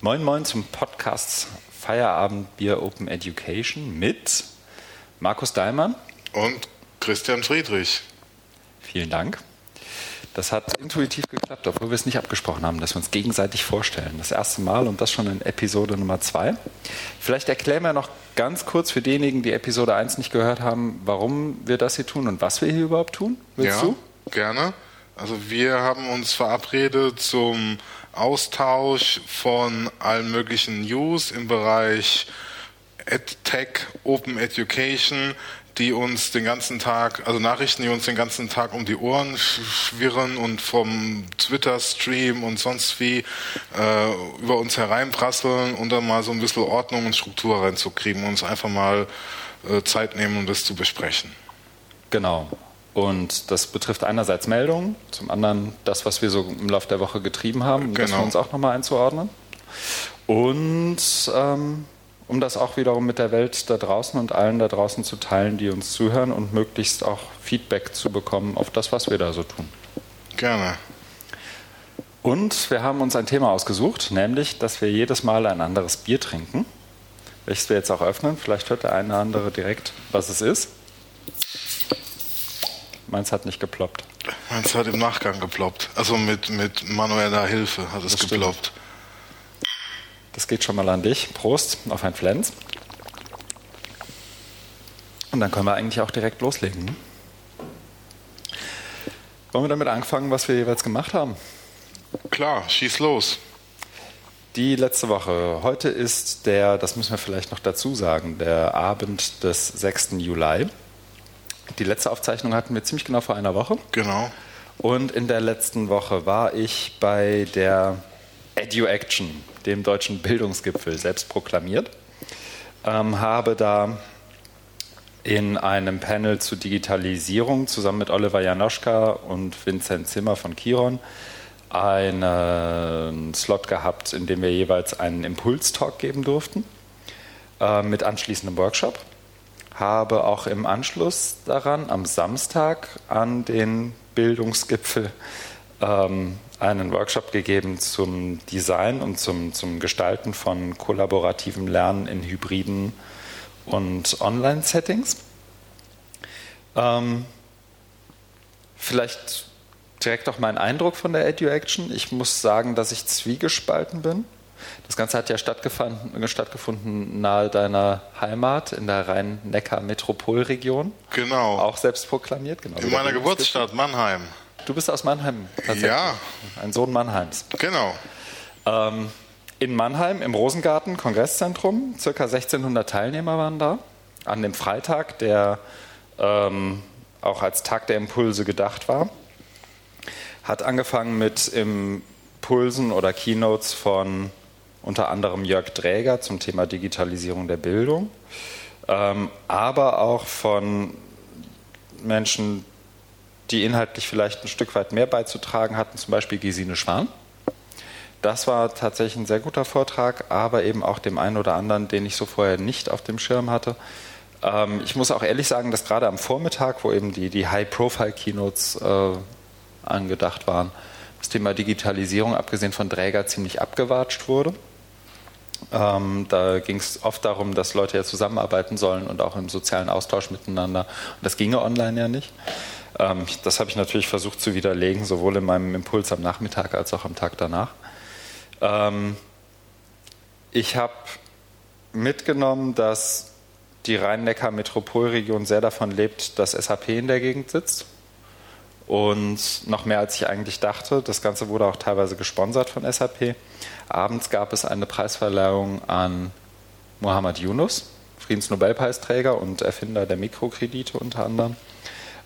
Moin Moin zum Podcast Feierabend Bier Open Education mit Markus Daimann und Christian Friedrich. Vielen Dank. Das hat intuitiv geklappt, obwohl wir es nicht abgesprochen haben, dass wir uns gegenseitig vorstellen. Das erste Mal und das schon in Episode Nummer zwei. Vielleicht erklären wir noch ganz kurz für diejenigen, die Episode 1 nicht gehört haben, warum wir das hier tun und was wir hier überhaupt tun. Willst ja, du? gerne. Also wir haben uns verabredet zum Austausch von allen möglichen News im Bereich EdTech, Open Education, die uns den ganzen Tag, also Nachrichten, die uns den ganzen Tag um die Ohren schwirren und vom Twitter-Stream und sonst wie äh, über uns hereinprasseln und dann mal so ein bisschen Ordnung und Struktur reinzukriegen und uns einfach mal äh, Zeit nehmen, um das zu besprechen. Genau. Und das betrifft einerseits Meldungen, zum anderen das, was wir so im Laufe der Woche getrieben haben, um genau. das für uns auch nochmal einzuordnen. Und ähm, um das auch wiederum mit der Welt da draußen und allen da draußen zu teilen, die uns zuhören und möglichst auch Feedback zu bekommen auf das, was wir da so tun. Gerne. Und wir haben uns ein Thema ausgesucht, nämlich, dass wir jedes Mal ein anderes Bier trinken, welches wir jetzt auch öffnen. Vielleicht hört der eine oder andere direkt, was es ist. Meins hat nicht geploppt. Meins hat im Nachgang geploppt. Also mit, mit manueller Hilfe hat es das geploppt. Stimmt. Das geht schon mal an dich. Prost auf ein Flens. Und dann können wir eigentlich auch direkt loslegen. Ne? Wollen wir damit anfangen, was wir jeweils gemacht haben? Klar, schieß los. Die letzte Woche. Heute ist der, das müssen wir vielleicht noch dazu sagen, der Abend des 6. Juli. Die letzte Aufzeichnung hatten wir ziemlich genau vor einer Woche. Genau. Und in der letzten Woche war ich bei der EduAction, dem deutschen Bildungsgipfel, selbst proklamiert. Ähm, habe da in einem Panel zu Digitalisierung zusammen mit Oliver Janoschka und Vincent Zimmer von Kiron einen Slot gehabt, in dem wir jeweils einen Impulstalk geben durften äh, mit anschließendem Workshop habe auch im Anschluss daran am Samstag an den Bildungsgipfel ähm, einen Workshop gegeben zum Design und zum, zum Gestalten von kollaborativem Lernen in hybriden und Online-Settings. Ähm, vielleicht direkt auch mein Eindruck von der EduAction. Ich muss sagen, dass ich zwiegespalten bin. Das Ganze hat ja stattgefunden, stattgefunden nahe deiner Heimat in der Rhein-Neckar-Metropolregion. Genau. Auch selbst proklamiert. Genau, in meiner Geburtsstadt Mannheim. Du bist aus Mannheim tatsächlich. Ja. Ein Sohn Mannheims. Genau. Ähm, in Mannheim im Rosengarten Kongresszentrum, circa 1600 Teilnehmer waren da. An dem Freitag, der ähm, auch als Tag der Impulse gedacht war. Hat angefangen mit Impulsen oder Keynotes von unter anderem Jörg Dräger zum Thema Digitalisierung der Bildung, ähm, aber auch von Menschen, die inhaltlich vielleicht ein Stück weit mehr beizutragen hatten, zum Beispiel Gesine Schwan. Das war tatsächlich ein sehr guter Vortrag, aber eben auch dem einen oder anderen, den ich so vorher nicht auf dem Schirm hatte. Ähm, ich muss auch ehrlich sagen, dass gerade am Vormittag, wo eben die, die High-Profile-Keynotes äh, angedacht waren, das Thema Digitalisierung, abgesehen von Träger, ziemlich abgewatscht wurde. Ähm, da ging es oft darum, dass Leute ja zusammenarbeiten sollen und auch im sozialen Austausch miteinander. Und das ginge online ja nicht. Ähm, das habe ich natürlich versucht zu widerlegen, sowohl in meinem Impuls am Nachmittag als auch am Tag danach. Ähm, ich habe mitgenommen, dass die Rhein-Neckar-Metropolregion sehr davon lebt, dass SAP in der Gegend sitzt. Und noch mehr als ich eigentlich dachte. Das Ganze wurde auch teilweise gesponsert von SAP. Abends gab es eine Preisverleihung an Mohammad Yunus, Friedensnobelpreisträger und Erfinder der Mikrokredite unter anderem,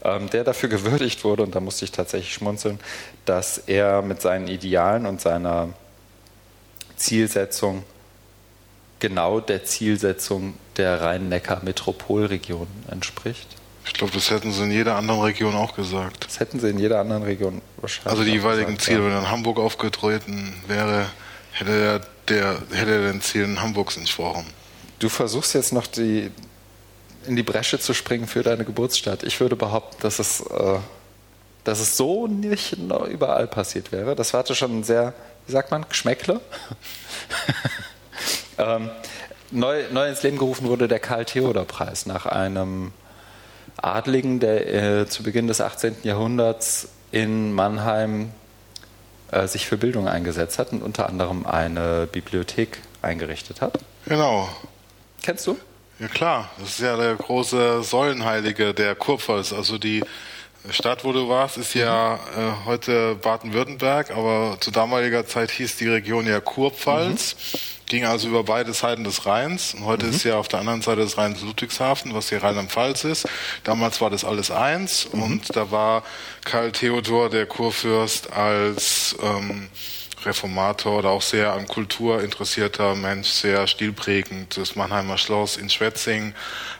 ähm, der dafür gewürdigt wurde, und da musste ich tatsächlich schmunzeln, dass er mit seinen Idealen und seiner Zielsetzung genau der Zielsetzung der Rhein-Neckar-Metropolregion entspricht. Ich glaube, das hätten sie in jeder anderen Region auch gesagt. Das hätten sie in jeder anderen Region wahrscheinlich. Also die jeweiligen Ziele, ja. wenn in Hamburg aufgetreten wäre, hätte er, der, hätte er den Zielen Hamburgs entsprochen. Du versuchst jetzt noch die, in die Bresche zu springen für deine Geburtsstadt. Ich würde behaupten, dass es, äh, dass es so nicht überall passiert wäre. Das hatte schon einen sehr wie sagt man, Geschmäckle. ähm, neu, neu ins Leben gerufen wurde der Karl-Theodor-Preis nach einem Adligen, der äh, zu Beginn des 18. Jahrhunderts in Mannheim äh, sich für Bildung eingesetzt hat und unter anderem eine Bibliothek eingerichtet hat. Genau. Kennst du? Ja klar, das ist ja der große Säulenheilige der Kurpfalz. Also die Stadt, wo du warst, ist ja äh, heute Baden-Württemberg, aber zu damaliger Zeit hieß die Region ja Kurpfalz. Mhm. Ging also über beide Seiten des Rheins. Und heute mhm. ist ja auf der anderen Seite des Rheins Ludwigshafen, was hier Rheinland-Pfalz ist. Damals war das alles eins mhm. und da war Karl Theodor, der Kurfürst, als ähm, Reformator oder auch sehr an Kultur interessierter Mensch, sehr stilprägend. Das Mannheimer Schloss in Schwetzing,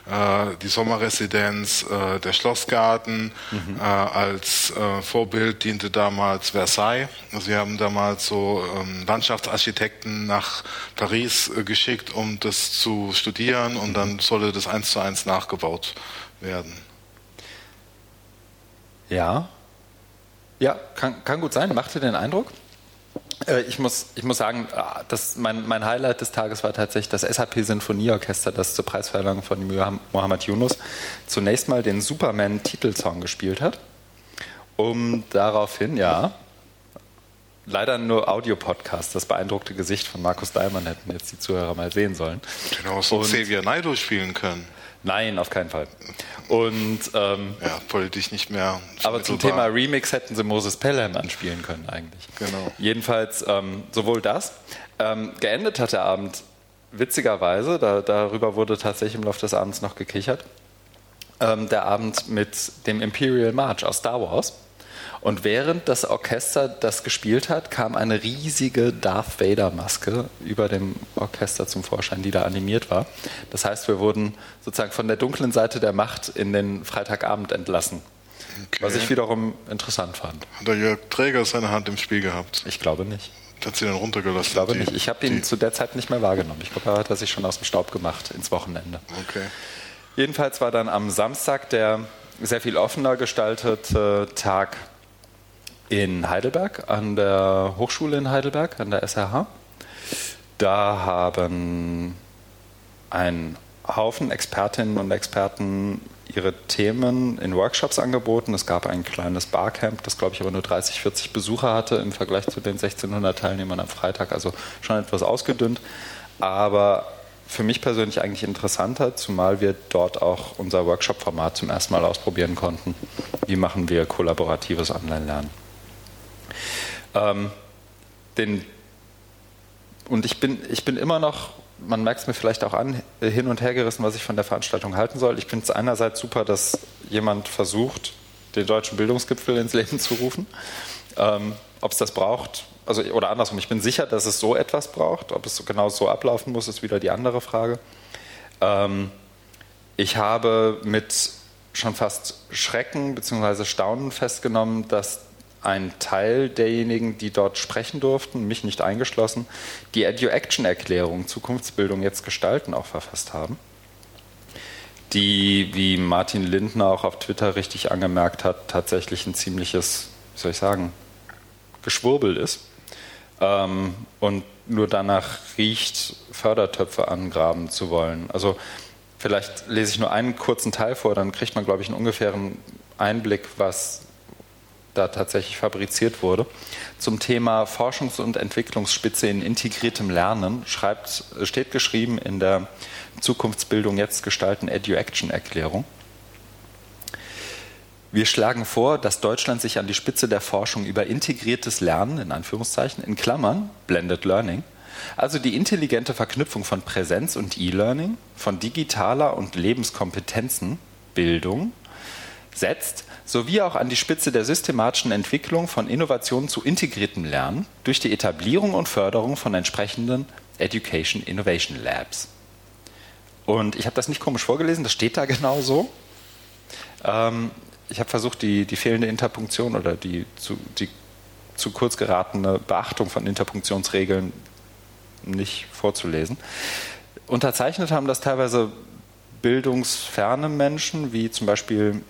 äh, die Sommerresidenz, äh, der Schlossgarten. Mhm. Äh, als äh, Vorbild diente damals Versailles. Also wir haben damals so ähm, Landschaftsarchitekten nach Paris äh, geschickt, um das zu studieren und dann sollte das eins zu eins nachgebaut werden. Ja, ja, kann, kann gut sein. Machte den Eindruck? Äh, ich muss, ich muss sagen, ah, das, mein, mein Highlight des Tages war tatsächlich das SAP-Sinfonieorchester, das zur Preisverleihung von Mohammed Yunus zunächst mal den Superman-Titelsong gespielt hat, um daraufhin, ja, leider nur Audiopodcast, das beeindruckte Gesicht von Markus Daimann hätten jetzt die Zuhörer mal sehen sollen. Genau, so Xavier Naido spielen können. Nein, auf keinen Fall. Und ähm, ja, politisch nicht mehr. Aber zum Thema Remix hätten sie Moses Pelham anspielen können eigentlich. Genau. Jedenfalls ähm, sowohl das. Ähm, geendet hat der Abend witzigerweise, da, darüber wurde tatsächlich im Laufe des Abends noch gekichert, ähm, der Abend mit dem Imperial March aus Star Wars. Und während das Orchester das gespielt hat, kam eine riesige Darth Vader-Maske über dem Orchester zum Vorschein, die da animiert war. Das heißt, wir wurden sozusagen von der dunklen Seite der Macht in den Freitagabend entlassen. Okay. Was ich wiederum interessant fand. Hat der Jörg Träger seine Hand im Spiel gehabt? Ich glaube nicht. Hat sie dann runtergelassen? Ich glaube nicht. Ich habe ihn zu der Zeit nicht mehr wahrgenommen. Ich glaube, er hat er sich schon aus dem Staub gemacht ins Wochenende. Okay. Jedenfalls war dann am Samstag der sehr viel offener gestaltete Tag in Heidelberg, an der Hochschule in Heidelberg, an der SRH. Da haben ein Haufen Expertinnen und Experten ihre Themen in Workshops angeboten. Es gab ein kleines Barcamp, das glaube ich aber nur 30, 40 Besucher hatte im Vergleich zu den 1600 Teilnehmern am Freitag, also schon etwas ausgedünnt. Aber für mich persönlich eigentlich interessanter, zumal wir dort auch unser Workshop-Format zum ersten Mal ausprobieren konnten. Wie machen wir kollaboratives Online-Lernen? Ähm, den, und ich bin, ich bin immer noch, man merkt es mir vielleicht auch an, hin und her gerissen, was ich von der Veranstaltung halten soll. Ich finde es einerseits super, dass jemand versucht, den deutschen Bildungsgipfel ins Leben zu rufen. Ähm, ob es das braucht, also oder andersrum, ich bin sicher, dass es so etwas braucht. Ob es genau so ablaufen muss, ist wieder die andere Frage. Ähm, ich habe mit schon fast Schrecken bzw. Staunen festgenommen, dass ein Teil derjenigen, die dort sprechen durften, mich nicht eingeschlossen, die Edu-Action-Erklärung Zukunftsbildung jetzt gestalten auch verfasst haben, die, wie Martin Lindner auch auf Twitter richtig angemerkt hat, tatsächlich ein ziemliches, wie soll ich sagen, Geschwurbel ist ähm, und nur danach riecht, Fördertöpfe angraben zu wollen. Also vielleicht lese ich nur einen kurzen Teil vor, dann kriegt man, glaube ich, einen ungefähren Einblick, was da tatsächlich fabriziert wurde. Zum Thema Forschungs- und Entwicklungsspitze in integriertem Lernen schreibt, steht geschrieben in der Zukunftsbildung jetzt gestalten Edu-Action-Erklärung. Wir schlagen vor, dass Deutschland sich an die Spitze der Forschung über integriertes Lernen, in Anführungszeichen, in Klammern, Blended Learning, also die intelligente Verknüpfung von Präsenz und E-Learning, von digitaler und Lebenskompetenzen, Bildung, setzt, sowie auch an die Spitze der systematischen Entwicklung von Innovationen zu integriertem Lernen durch die Etablierung und Förderung von entsprechenden Education Innovation Labs. Und ich habe das nicht komisch vorgelesen, das steht da genau so. Ähm, ich habe versucht, die, die fehlende Interpunktion oder die zu, die zu kurz geratene Beachtung von Interpunktionsregeln nicht vorzulesen. Unterzeichnet haben das teilweise bildungsferne Menschen, wie zum Beispiel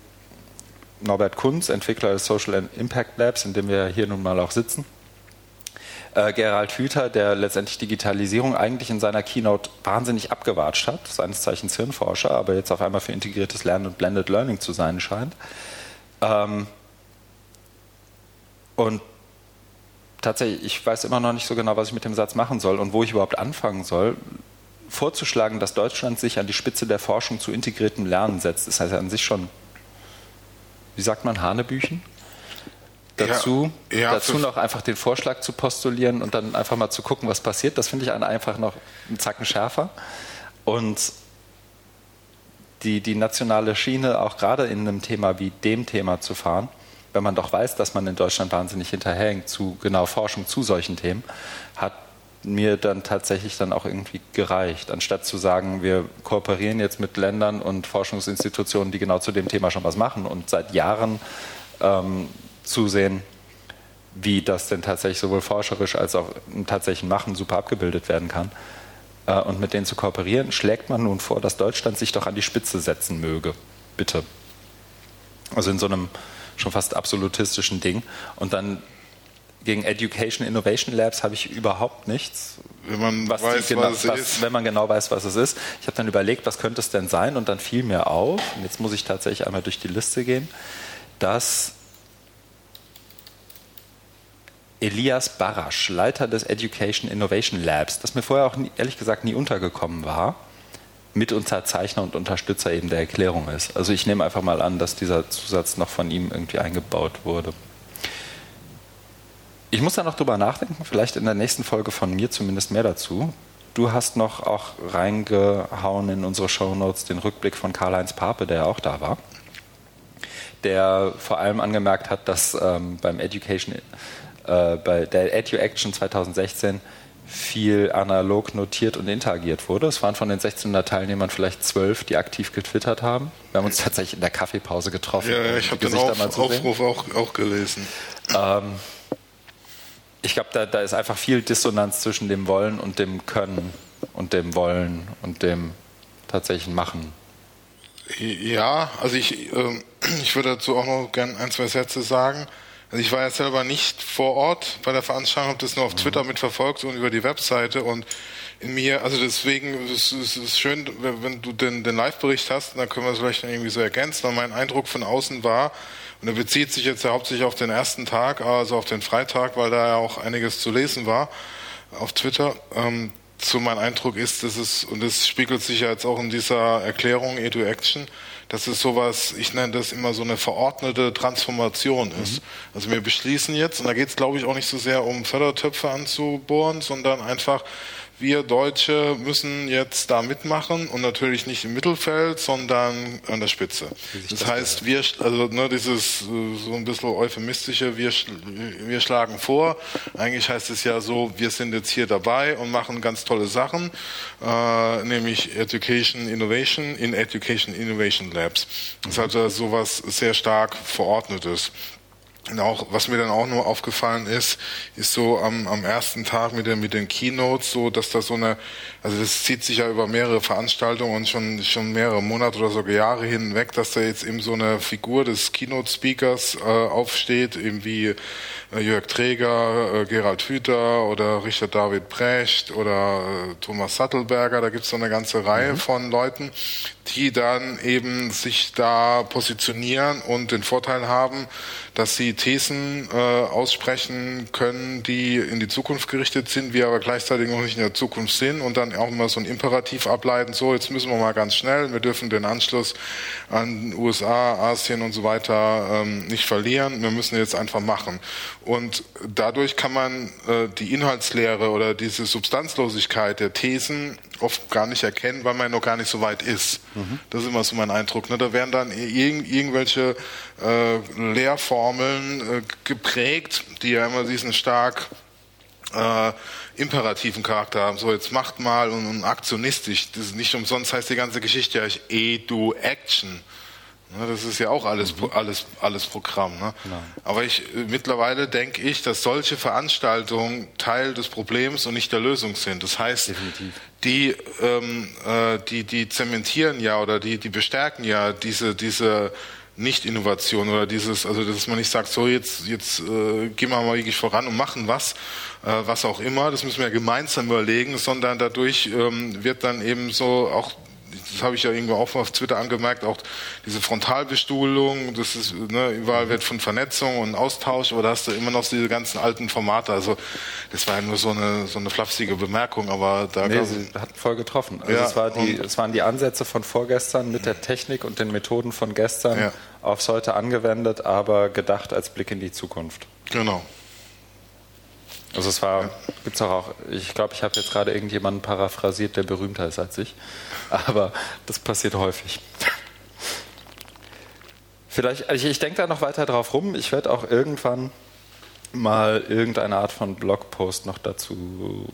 Norbert Kunz, Entwickler des Social Impact Labs, in dem wir hier nun mal auch sitzen. äh, Gerald Hüther, der letztendlich Digitalisierung eigentlich in seiner Keynote wahnsinnig abgewatscht hat, seines Zeichens Hirnforscher, aber jetzt auf einmal für integriertes Lernen und Blended Learning zu sein scheint. Ähm, und tatsächlich, ich weiß immer noch nicht so genau, was ich mit dem Satz machen soll und wo ich überhaupt anfangen soll. Vorzuschlagen, dass Deutschland sich an die Spitze der Forschung zu integriertem Lernen setzt, ist also an sich schon, wie sagt man, Hanebüchen? Dazu, ja, ja, dazu noch einfach den Vorschlag zu postulieren und dann einfach mal zu gucken, was passiert, das finde ich einfach noch einen Zacken schärfer. Und die, die nationale Schiene auch gerade in einem Thema wie dem Thema zu fahren, wenn man doch weiß, dass man in Deutschland wahnsinnig hinterherhängt zu genau Forschung zu solchen Themen, hat mir dann tatsächlich dann auch irgendwie gereicht, anstatt zu sagen, wir kooperieren jetzt mit Ländern und Forschungsinstitutionen, die genau zu dem Thema schon was machen und seit Jahren ähm, zusehen, wie das denn tatsächlich sowohl forscherisch als auch im tatsächlichen Machen super abgebildet werden kann. Äh, und mit denen zu kooperieren, schlägt man nun vor, dass Deutschland sich doch an die Spitze setzen möge. Bitte. Also in so einem schon fast absolutistischen Ding. Und dann gegen Education Innovation Labs habe ich überhaupt nichts. Wenn man was weiß, genau, was was. Wenn man genau weiß, was es ist. Ich habe dann überlegt, was könnte es denn sein? Und dann fiel mir auf, und jetzt muss ich tatsächlich einmal durch die Liste gehen, dass Elias Barasch, Leiter des Education Innovation Labs, das mir vorher auch nie, ehrlich gesagt nie untergekommen war, Mitunterzeichner und Unterstützer eben der Erklärung ist. Also ich nehme einfach mal an, dass dieser Zusatz noch von ihm irgendwie eingebaut wurde. Ich muss da noch drüber nachdenken, vielleicht in der nächsten Folge von mir zumindest mehr dazu. Du hast noch auch reingehauen in unsere Shownotes den Rückblick von Karl-Heinz Pape, der ja auch da war, der vor allem angemerkt hat, dass ähm, beim Education, äh, bei der EduAction 2016 viel analog notiert und interagiert wurde. Es waren von den 1600 Teilnehmern vielleicht zwölf, die aktiv getwittert haben. Wir haben uns tatsächlich in der Kaffeepause getroffen. Ja, ja ich habe den Auf, Aufruf auch, auch, gelesen. Ähm, ich glaube, da, da, ist einfach viel Dissonanz zwischen dem Wollen und dem Können und dem Wollen und dem tatsächlichen Machen. Ja, also ich, äh, ich würde dazu auch noch gerne ein, zwei Sätze sagen. Also ich war ja selber nicht vor Ort bei der Veranstaltung, habe das nur auf Twitter mitverfolgt und über die Webseite und in mir, also deswegen ist es schön, wenn du den, den Live-Bericht hast, dann können wir es vielleicht irgendwie so ergänzen. Und mein Eindruck von außen war, und er bezieht sich jetzt ja hauptsächlich auf den ersten Tag, also auf den Freitag, weil da ja auch einiges zu lesen war auf Twitter. Ähm, so mein Eindruck ist, dass es, und das spiegelt sich ja jetzt auch in dieser Erklärung Edu Action, dass es sowas, ich nenne das immer so eine verordnete Transformation ist. Mhm. Also wir beschließen jetzt, und da geht es glaube ich auch nicht so sehr um Fördertöpfe anzubohren, sondern einfach wir Deutsche müssen jetzt da mitmachen und natürlich nicht im Mittelfeld, sondern an der Spitze. Das, das heißt, wir, also ne, dieses äh, so ein bisschen euphemistische, wir, wir schlagen vor. Eigentlich heißt es ja so, wir sind jetzt hier dabei und machen ganz tolle Sachen, äh, nämlich Education Innovation in Education Innovation Labs. Das hat also sowas sehr stark verordnetes. Und auch, was mir dann auch nur aufgefallen ist, ist so am, am ersten Tag mit den, mit den Keynotes so, dass da so eine, also das zieht sich ja über mehrere Veranstaltungen und schon, schon mehrere Monate oder sogar Jahre hinweg, dass da jetzt eben so eine Figur des Keynote-Speakers äh, aufsteht, eben wie äh, Jörg Träger, äh, Gerald Hüther oder Richard David Brecht oder äh, Thomas Sattelberger, da gibt es so eine ganze Reihe mhm. von Leuten, die dann eben sich da positionieren und den Vorteil haben, dass sie Thesen äh, aussprechen können, die in die Zukunft gerichtet sind, wir aber gleichzeitig noch nicht in der Zukunft sind und dann auch immer so ein Imperativ ableiten, so jetzt müssen wir mal ganz schnell, wir dürfen den Anschluss an USA, Asien und so weiter ähm, nicht verlieren, wir müssen jetzt einfach machen. Und dadurch kann man äh, die Inhaltslehre oder diese Substanzlosigkeit der Thesen oft gar nicht erkennen, weil man noch gar nicht so weit ist. Mhm. Das ist immer so mein Eindruck. Ne? Da werden dann irg irgendwelche äh, Lehrformeln äh, geprägt, die ja immer diesen stark äh, imperativen Charakter haben. So, jetzt macht mal und, und aktionistisch. Das ist nicht umsonst heißt die ganze Geschichte ja Edu-Action. Ne, das ist ja auch alles, mhm. alles, alles Programm. Ne? Aber ich, mittlerweile denke ich, dass solche Veranstaltungen Teil des Problems und nicht der Lösung sind. Das heißt, Definitiv. die, ähm, äh, die, die zementieren ja oder die, die bestärken ja diese, diese Nicht-Innovation oder dieses, also dass man nicht sagt, so jetzt, jetzt äh, gehen wir mal wirklich voran und machen was, äh, was auch immer, das müssen wir gemeinsam überlegen, sondern dadurch ähm, wird dann eben so auch das habe ich ja irgendwo auch auf Twitter angemerkt, auch diese Frontalbestuhlung, das ist, ne, überall wird von Vernetzung und Austausch, aber da hast du immer noch diese ganzen alten Formate. Also das war ja nur so eine, so eine flapsige Bemerkung, aber da nee, sie hat voll getroffen. Also ja, es, war die, es waren die Ansätze von vorgestern mit der Technik und den Methoden von gestern ja. aufs heute angewendet, aber gedacht als Blick in die Zukunft. Genau. Also es war, gibt es auch, auch, ich glaube, ich habe jetzt gerade irgendjemanden paraphrasiert, der berühmter ist als ich. Aber das passiert häufig. Vielleicht, ich, ich denke da noch weiter drauf rum. Ich werde auch irgendwann mal irgendeine Art von Blogpost noch dazu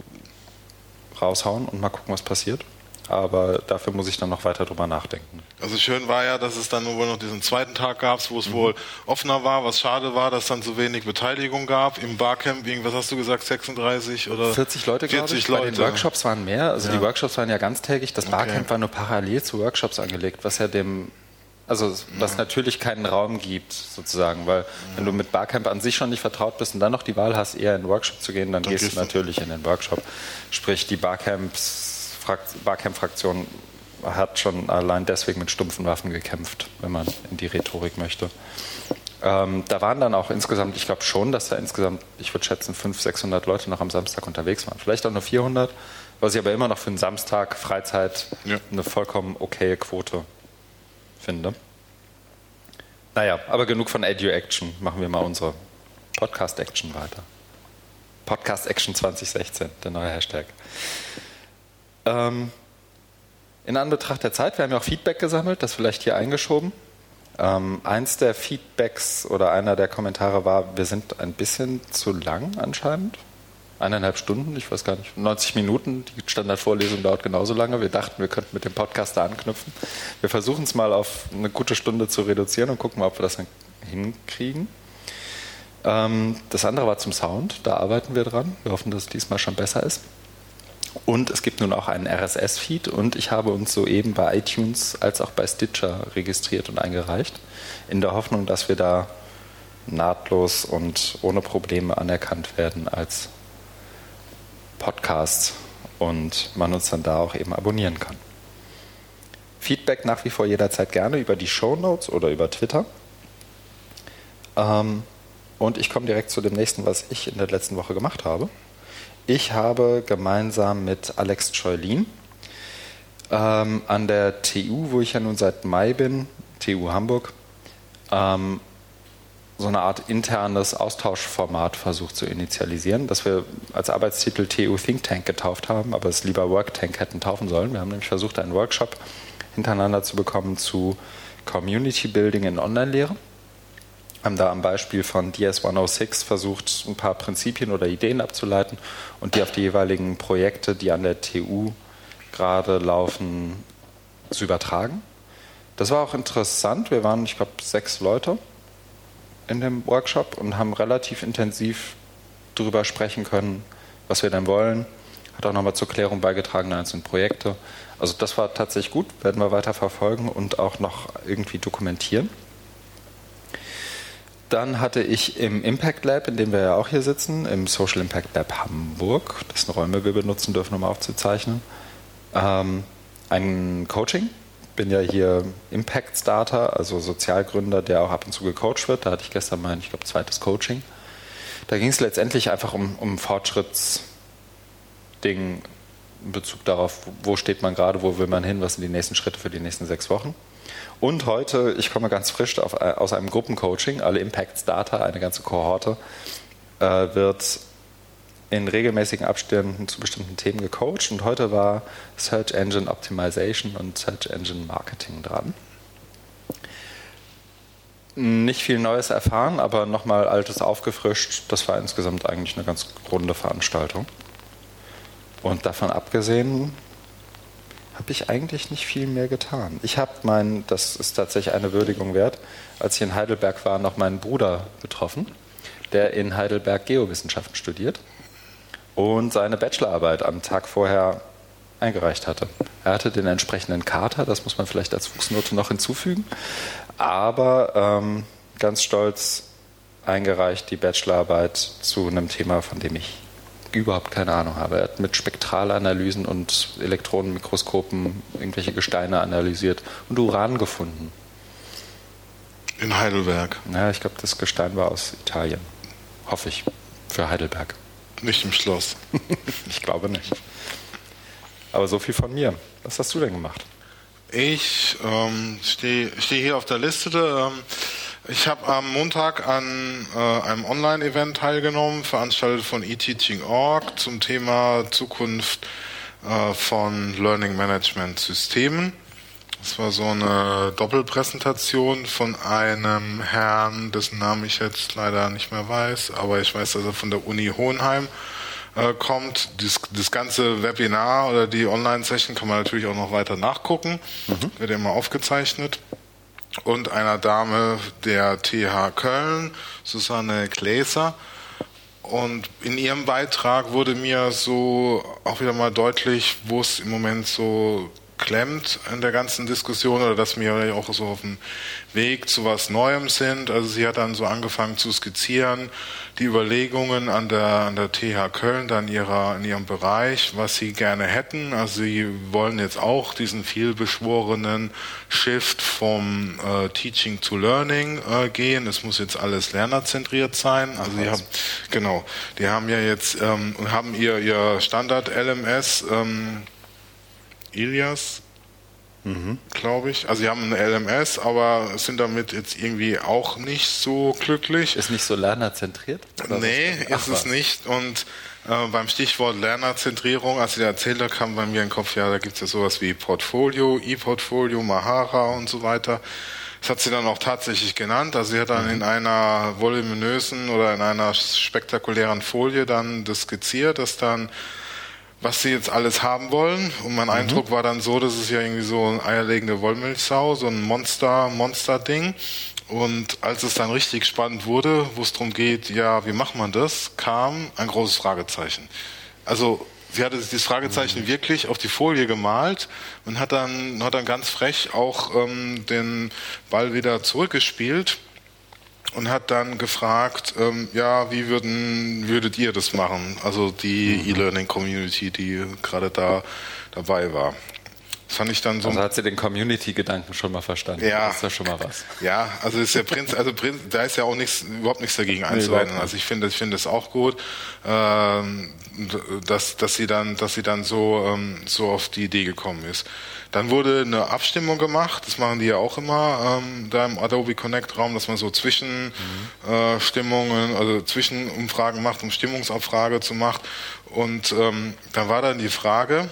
raushauen und mal gucken, was passiert aber dafür muss ich dann noch weiter drüber nachdenken. Also schön war ja, dass es dann wohl noch diesen zweiten Tag gab, wo es mhm. wohl offener war, was schade war, dass dann so wenig Beteiligung gab. Im Barcamp, was hast du gesagt, 36 oder? 40 Leute, 40 ich. Leute. Bei den Workshops waren mehr, also ja. die Workshops waren ja ganztägig, das Barcamp okay. war nur parallel zu Workshops angelegt, was ja dem also was ja. natürlich keinen Raum gibt, sozusagen, weil ja. wenn du mit Barcamp an sich schon nicht vertraut bist und dann noch die Wahl hast, eher in den Workshop zu gehen, dann, dann gehst du natürlich in den Workshop. Sprich, die Barcamps Barcamp-Fraktion hat schon allein deswegen mit stumpfen Waffen gekämpft, wenn man in die Rhetorik möchte. Ähm, da waren dann auch insgesamt, ich glaube schon, dass da insgesamt, ich würde schätzen, 500, 600 Leute noch am Samstag unterwegs waren. Vielleicht auch nur 400, was ich aber immer noch für einen Samstag Freizeit ja. eine vollkommen okaye Quote finde. Naja, aber genug von Edu Action. Machen wir mal unsere Podcast Action weiter. Podcast Action 2016, der neue Hashtag. Ähm, in Anbetracht der Zeit, wir haben ja auch Feedback gesammelt, das vielleicht hier eingeschoben. Ähm, eins der Feedbacks oder einer der Kommentare war, wir sind ein bisschen zu lang anscheinend. Eineinhalb Stunden, ich weiß gar nicht, 90 Minuten. Die Standardvorlesung dauert genauso lange. Wir dachten, wir könnten mit dem Podcast da anknüpfen. Wir versuchen es mal auf eine gute Stunde zu reduzieren und gucken mal, ob wir das hinkriegen. Ähm, das andere war zum Sound, da arbeiten wir dran. Wir hoffen, dass es diesmal schon besser ist. Und es gibt nun auch einen RSS-Feed und ich habe uns soeben bei iTunes als auch bei Stitcher registriert und eingereicht, in der Hoffnung, dass wir da nahtlos und ohne Probleme anerkannt werden als Podcast und man uns dann da auch eben abonnieren kann. Feedback nach wie vor jederzeit gerne über die Show Notes oder über Twitter. Ähm, und ich komme direkt zu dem nächsten, was ich in der letzten Woche gemacht habe. Ich habe gemeinsam mit Alex Scheulin ähm, an der TU, wo ich ja nun seit Mai bin, TU Hamburg, ähm, so eine Art internes Austauschformat versucht zu initialisieren, das wir als Arbeitstitel TU Think Tank getauft haben, aber es lieber Work Tank hätten taufen sollen. Wir haben nämlich versucht, einen Workshop hintereinander zu bekommen zu Community Building in Online-Lehre haben da am Beispiel von DS106 versucht, ein paar Prinzipien oder Ideen abzuleiten und die auf die jeweiligen Projekte, die an der TU gerade laufen, zu übertragen. Das war auch interessant. Wir waren, ich glaube, sechs Leute in dem Workshop und haben relativ intensiv darüber sprechen können, was wir denn wollen. Hat auch nochmal zur Klärung beigetragen einzelne Projekte. Also das war tatsächlich gut, werden wir weiter verfolgen und auch noch irgendwie dokumentieren. Dann hatte ich im Impact Lab, in dem wir ja auch hier sitzen, im Social Impact Lab Hamburg, das sind Räume, wir benutzen dürfen, um aufzuzeichnen, ähm, ein Coaching. Bin ja hier Impact Starter, also Sozialgründer, der auch ab und zu gecoacht wird. Da hatte ich gestern mein, ich glaube, zweites Coaching. Da ging es letztendlich einfach um, um Fortschrittsding in Bezug darauf, wo steht man gerade, wo will man hin, was sind die nächsten Schritte für die nächsten sechs Wochen. Und heute, ich komme ganz frisch auf, äh, aus einem Gruppencoaching, alle Impacts Data, eine ganze Kohorte, äh, wird in regelmäßigen Abständen zu bestimmten Themen gecoacht. Und heute war Search Engine Optimization und Search Engine Marketing dran. Nicht viel Neues erfahren, aber nochmal Altes aufgefrischt. Das war insgesamt eigentlich eine ganz runde Veranstaltung. Und davon abgesehen habe ich eigentlich nicht viel mehr getan. Ich habe meinen, das ist tatsächlich eine Würdigung wert, als ich in Heidelberg war, noch meinen Bruder getroffen, der in Heidelberg Geowissenschaften studiert und seine Bachelorarbeit am Tag vorher eingereicht hatte. Er hatte den entsprechenden Kater, das muss man vielleicht als Fußnote noch hinzufügen, aber ähm, ganz stolz eingereicht die Bachelorarbeit zu einem Thema, von dem ich überhaupt keine Ahnung habe. Er hat mit Spektralanalysen und Elektronenmikroskopen irgendwelche Gesteine analysiert und Uran gefunden. In Heidelberg. Ja, ich glaube, das Gestein war aus Italien. Hoffe ich. Für Heidelberg. Nicht im Schloss. ich glaube nicht. Aber so viel von mir. Was hast du denn gemacht? Ich ähm, stehe steh hier auf der Liste. Ähm, ich habe am Montag an äh, einem Online-Event teilgenommen, veranstaltet von eTeaching.org zum Thema Zukunft äh, von Learning Management Systemen. Das war so eine Doppelpräsentation von einem Herrn, dessen Namen ich jetzt leider nicht mehr weiß, aber ich weiß, dass er von der Uni Hohenheim äh, kommt. Das, das, ganze Webinar oder die Online-Session kann man natürlich auch noch weiter nachgucken. Mhm. Wird immer aufgezeichnet. Und einer Dame der TH Köln, Susanne Gläser. Und in ihrem Beitrag wurde mir so auch wieder mal deutlich, wo es im Moment so klemmt in der ganzen Diskussion oder dass wir auch so auf dem Weg zu was Neuem sind. Also sie hat dann so angefangen zu skizzieren, die Überlegungen an der, an der TH Köln, dann in, ihrer, in ihrem Bereich, was sie gerne hätten. Also sie wollen jetzt auch diesen vielbeschworenen Shift vom äh, Teaching to Learning äh, gehen. Es muss jetzt alles lernerzentriert sein. Also sie haben, genau, die haben ja jetzt ähm, haben ihr, ihr Standard LMS ähm, Ilias, mhm. glaube ich. Also sie haben eine LMS, aber sind damit jetzt irgendwie auch nicht so glücklich. Ist nicht so lernerzentriert? Nee, ist es nicht. Und äh, beim Stichwort Lernerzentrierung, als ich erzählt habe, kam bei mir in den Kopf, ja, da gibt es ja sowas wie Portfolio, E-Portfolio, Mahara und so weiter. Das hat sie dann auch tatsächlich genannt. Also sie hat dann mhm. in einer voluminösen oder in einer spektakulären Folie dann das skizziert, dass dann was sie jetzt alles haben wollen. Und mein mhm. Eindruck war dann so, dass es ja irgendwie so ein eierlegende Wollmilchsau, so ein Monster, Monster-Ding. Und als es dann richtig spannend wurde, wo es darum geht, ja, wie macht man das, kam ein großes Fragezeichen. Also sie hatte dieses Fragezeichen mhm. wirklich auf die Folie gemalt und hat dann, hat dann ganz frech auch ähm, den Ball wieder zurückgespielt und hat dann gefragt, ähm, ja, wie würden, würdet ihr das machen? Also die mhm. E-Learning-Community, die gerade da dabei war. Fand ich dann so. Also hat sie den Community-Gedanken schon mal verstanden. Ja. Das ist ja schon mal was. Ja, also ist der Prinz, also Prinz, da ist ja auch nichts, überhaupt nichts dagegen einzuwenden. Also ich finde, ich finde es auch gut, ähm, dass, dass sie dann, dass sie dann so, ähm, so auf die Idee gekommen ist. Dann wurde eine Abstimmung gemacht, das machen die ja auch immer ähm, da im Adobe Connect Raum, dass man so Zwischenstimmungen, mhm. äh, also Zwischenumfragen macht, um Stimmungsabfrage zu machen. Und ähm, dann war dann die Frage,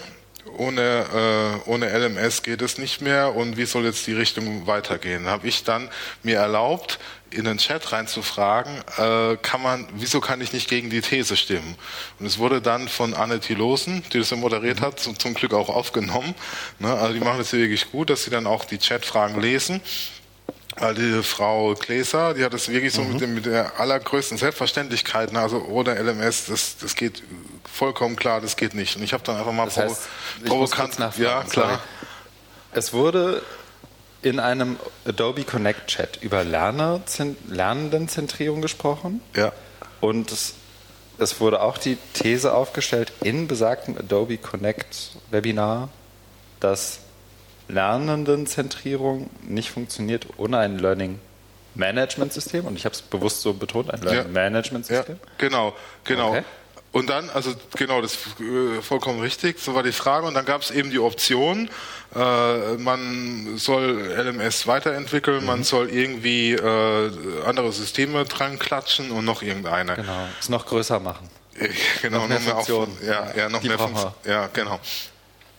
ohne, äh, ohne LMS geht es nicht mehr und wie soll jetzt die Richtung weitergehen? Habe ich dann mir erlaubt, in den Chat reinzufragen, äh, kann man, wieso kann ich nicht gegen die These stimmen? Und es wurde dann von Anne Thilosen, die das ja moderiert hat, zum, zum Glück auch aufgenommen. Ne? Also die machen das wirklich gut, dass sie dann auch die Chatfragen lesen. Die Frau Gläser, die hat das wirklich so mhm. mit, dem, mit der allergrößten Selbstverständlichkeit, ne? also ohne LMS, das, das geht vollkommen klar, das geht nicht. Und ich habe dann einfach mal das heißt, provokant, ja klar. Sorry. Es wurde in einem Adobe Connect Chat über Lerner, Lernendenzentrierung gesprochen. Ja. Und es, es wurde auch die These aufgestellt in besagtem Adobe Connect Webinar, dass Lernendenzentrierung nicht funktioniert ohne ein Learning Management System. Und ich habe es bewusst so betont, ein Learning. Management System. Ja, genau, genau. Okay. Und dann, also genau, das ist äh, vollkommen richtig, so war die Frage. Und dann gab es eben die Option, äh, man soll LMS weiterentwickeln, mhm. man soll irgendwie äh, andere Systeme dran klatschen und noch irgendeine. Genau, es noch größer machen. genau, noch mehr, noch mehr Funktionen. Ja, ja, noch mehr Funktionen. Ja, genau.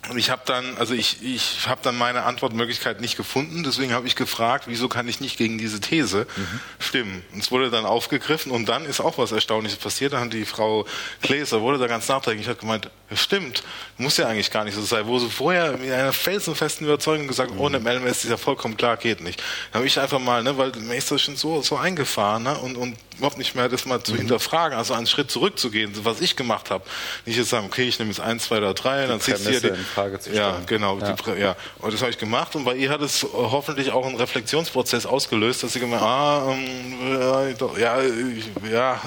Und ich habe dann, also ich, ich habe dann meine Antwortmöglichkeit nicht gefunden, deswegen habe ich gefragt, wieso kann ich nicht gegen diese These mhm. stimmen? Und es wurde dann aufgegriffen und dann ist auch was Erstaunliches passiert. Da hat die Frau Gläser, wurde da ganz nachdenklich, hat gemeint, stimmt, muss ja eigentlich gar nicht so sein. Wo sie vorher mit einer felsenfesten Überzeugung gesagt, mhm. ohne MLMS ist ja vollkommen klar, geht nicht. Dann habe ich einfach mal, ne, weil mir ist das schon so, so eingefahren, ne, und, und überhaupt nicht mehr, das mal zu mhm. hinterfragen, also einen Schritt zurückzugehen, was ich gemacht habe. Nicht jetzt sagen, okay, ich nehme jetzt eins, zwei oder drei, dann ziehst du hier die, in Frage zu stellen. Ja, genau, ja. Die, ja. Und das habe ich gemacht und bei ihr hat es hoffentlich auch einen Reflexionsprozess ausgelöst, dass sie gemeint, ah, ähm, ja, ja,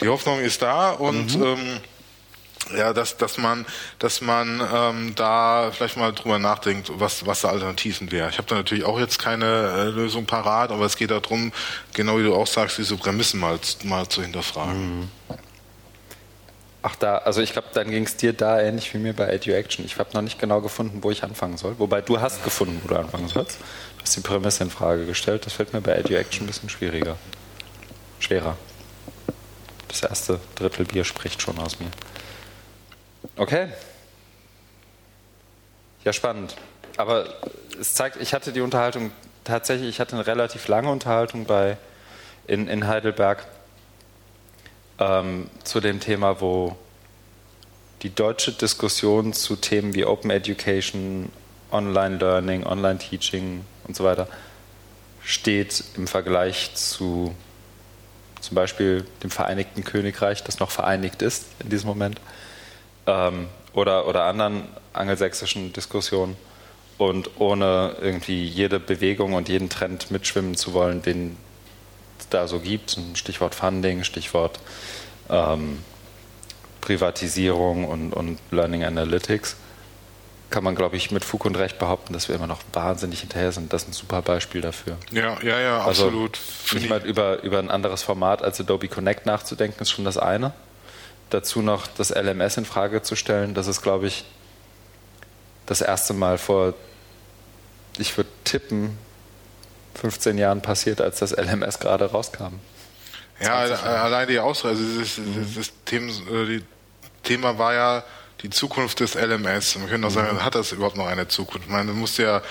die Hoffnung ist da und mhm. ähm, ja, dass, dass man, dass man ähm, da vielleicht mal drüber nachdenkt, was, was da Alternativen wäre. Ich habe da natürlich auch jetzt keine äh, Lösung parat, aber es geht darum, genau wie du auch sagst, diese Prämissen mal, mal zu hinterfragen. Mhm. Ach da, also ich glaube, dann ging es dir da ähnlich wie mir bei EduAction. Ich habe noch nicht genau gefunden, wo ich anfangen soll. Wobei du hast gefunden, wo du anfangen sollst. Du hast die Prämisse in Frage gestellt. Das fällt mir bei EduAction ein bisschen schwieriger. Schwerer. Das erste Drittel Bier spricht schon aus mir. Okay. Ja, spannend. Aber es zeigt, ich hatte die Unterhaltung tatsächlich, ich hatte eine relativ lange Unterhaltung bei, in, in Heidelberg ähm, zu dem Thema, wo die deutsche Diskussion zu Themen wie Open Education, Online Learning, Online Teaching und so weiter steht im Vergleich zu zum Beispiel dem Vereinigten Königreich, das noch vereinigt ist in diesem Moment ähm, oder, oder anderen angelsächsischen Diskussionen und ohne irgendwie jede Bewegung und jeden Trend mitschwimmen zu wollen, den es da so gibt. Stichwort Funding, Stichwort ähm, Privatisierung und, und Learning Analytics kann man, glaube ich, mit Fug und Recht behaupten, dass wir immer noch wahnsinnig hinterher sind. Das ist ein super Beispiel dafür. Ja, ja, ja, also absolut. Nicht mal über, über ein anderes Format als Adobe Connect nachzudenken, ist schon das eine dazu noch das LMS in Frage zu stellen, das ist, glaube ich, das erste Mal vor, ich würde tippen, 15 Jahren passiert, als das LMS gerade rauskam. Ja, allein die Ausreise, also das, das Thema, äh, Thema war ja die Zukunft des LMS. Wir können auch sagen, mhm. hat das überhaupt noch eine Zukunft? Ich meine, du musst ja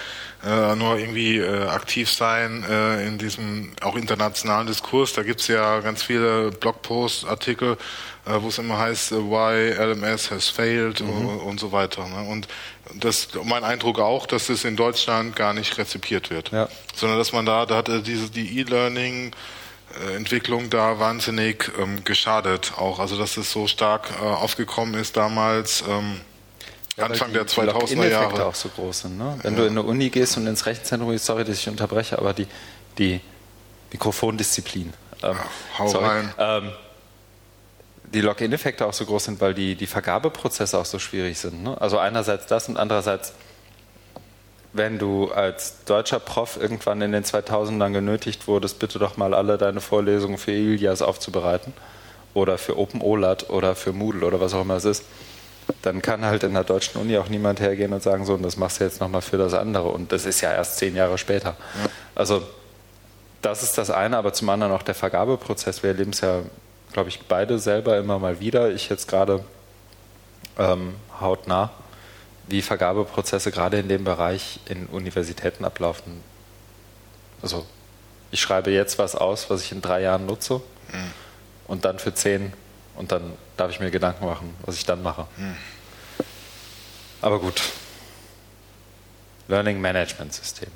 äh, nur irgendwie äh, aktiv sein äh, in diesem auch internationalen Diskurs. Da gibt's ja ganz viele Blogposts, Artikel, äh, wo es immer heißt, äh, why LMS has failed mhm. und, so weiter. Ne? Und das mein Eindruck auch, dass es in Deutschland gar nicht rezipiert wird. Ja. Sondern dass man da, da hat diese die E-Learning Entwicklung da wahnsinnig ähm, geschadet auch. Also dass es so stark äh, aufgekommen ist damals. Ähm, Anfang die, der 2000er Jahre. auch so groß sind. Ne? Wenn ja. du in eine Uni gehst und ins Rechenzentrum gehst, sorry, dass ich unterbreche, aber die, die Mikrofondisziplin. Ähm, ja, hau sorry, rein. Ähm, die Login-Effekte auch so groß sind, weil die, die Vergabeprozesse auch so schwierig sind. Ne? Also einerseits das und andererseits, wenn du als deutscher Prof irgendwann in den 2000ern genötigt wurdest, bitte doch mal alle deine Vorlesungen für Ilias aufzubereiten oder für OpenOLAT oder für Moodle oder was auch immer es ist, dann kann halt in der deutschen Uni auch niemand hergehen und sagen, so, und das machst du jetzt nochmal für das andere. Und das ist ja erst zehn Jahre später. Ja. Also das ist das eine, aber zum anderen auch der Vergabeprozess. Wir erleben es ja, glaube ich, beide selber immer mal wieder. Ich jetzt gerade ähm, hautnah, wie Vergabeprozesse gerade in dem Bereich in Universitäten ablaufen. Also ich schreibe jetzt was aus, was ich in drei Jahren nutze mhm. und dann für zehn und dann darf ich mir Gedanken machen, was ich dann mache. Hm. Aber gut. Learning Management Systeme.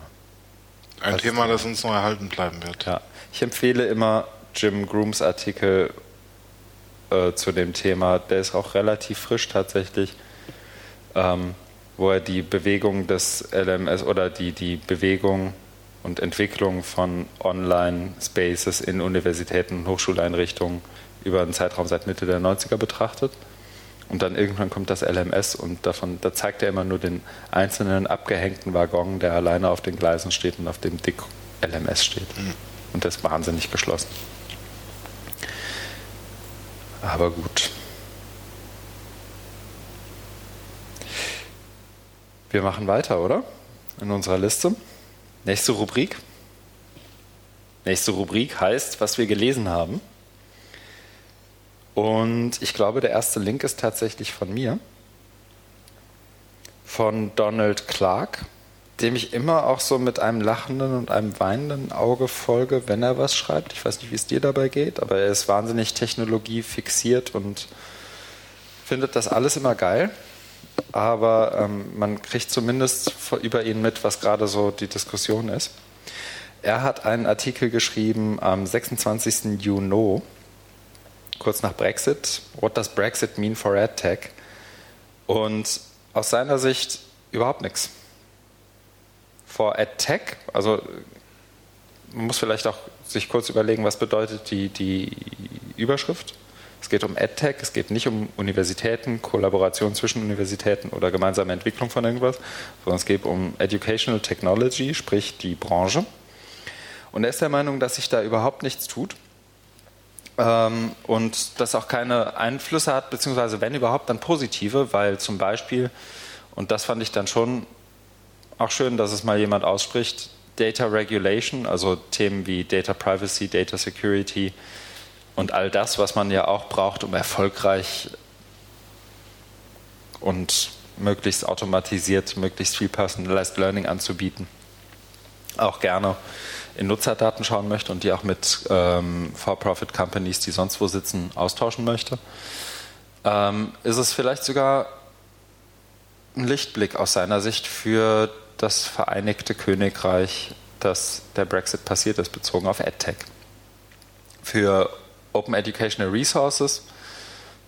Ein das Thema, das uns noch erhalten bleiben wird. Ja. Ich empfehle immer Jim Grooms Artikel äh, zu dem Thema. Der ist auch relativ frisch tatsächlich, ähm, wo er die Bewegung des LMS oder die, die Bewegung und Entwicklung von Online-Spaces in Universitäten und Hochschuleinrichtungen über einen Zeitraum seit Mitte der 90er betrachtet. Und dann irgendwann kommt das LMS und davon, da zeigt er immer nur den einzelnen abgehängten Waggon, der alleine auf den Gleisen steht und auf dem dick LMS steht. Mhm. Und das ist wahnsinnig geschlossen. Aber gut. Wir machen weiter, oder? In unserer Liste. Nächste Rubrik. Nächste Rubrik heißt, was wir gelesen haben. Und ich glaube, der erste Link ist tatsächlich von mir, von Donald Clark, dem ich immer auch so mit einem lachenden und einem weinenden Auge folge, wenn er was schreibt. Ich weiß nicht, wie es dir dabei geht, aber er ist wahnsinnig technologiefixiert und findet das alles immer geil. Aber ähm, man kriegt zumindest über ihn mit, was gerade so die Diskussion ist. Er hat einen Artikel geschrieben am 26. Juni, kurz nach Brexit. What does Brexit mean for AdTech? Und aus seiner Sicht überhaupt nichts. For AdTech, also man muss vielleicht auch sich kurz überlegen, was bedeutet die, die Überschrift. Es geht um EdTech, es geht nicht um Universitäten, Kollaboration zwischen Universitäten oder gemeinsame Entwicklung von irgendwas, sondern es geht um Educational Technology, sprich die Branche. Und er ist der Meinung, dass sich da überhaupt nichts tut ähm, und das auch keine Einflüsse hat, beziehungsweise wenn überhaupt, dann positive, weil zum Beispiel, und das fand ich dann schon auch schön, dass es mal jemand ausspricht, Data Regulation, also Themen wie Data Privacy, Data Security und all das, was man ja auch braucht, um erfolgreich und möglichst automatisiert, möglichst viel Personalized Learning anzubieten, auch gerne in Nutzerdaten schauen möchte und die auch mit ähm, For-Profit-Companies, die sonst wo sitzen, austauschen möchte, ähm, ist es vielleicht sogar ein Lichtblick aus seiner Sicht für das Vereinigte Königreich, dass der Brexit passiert ist, bezogen auf EdTech. Für Open Educational Resources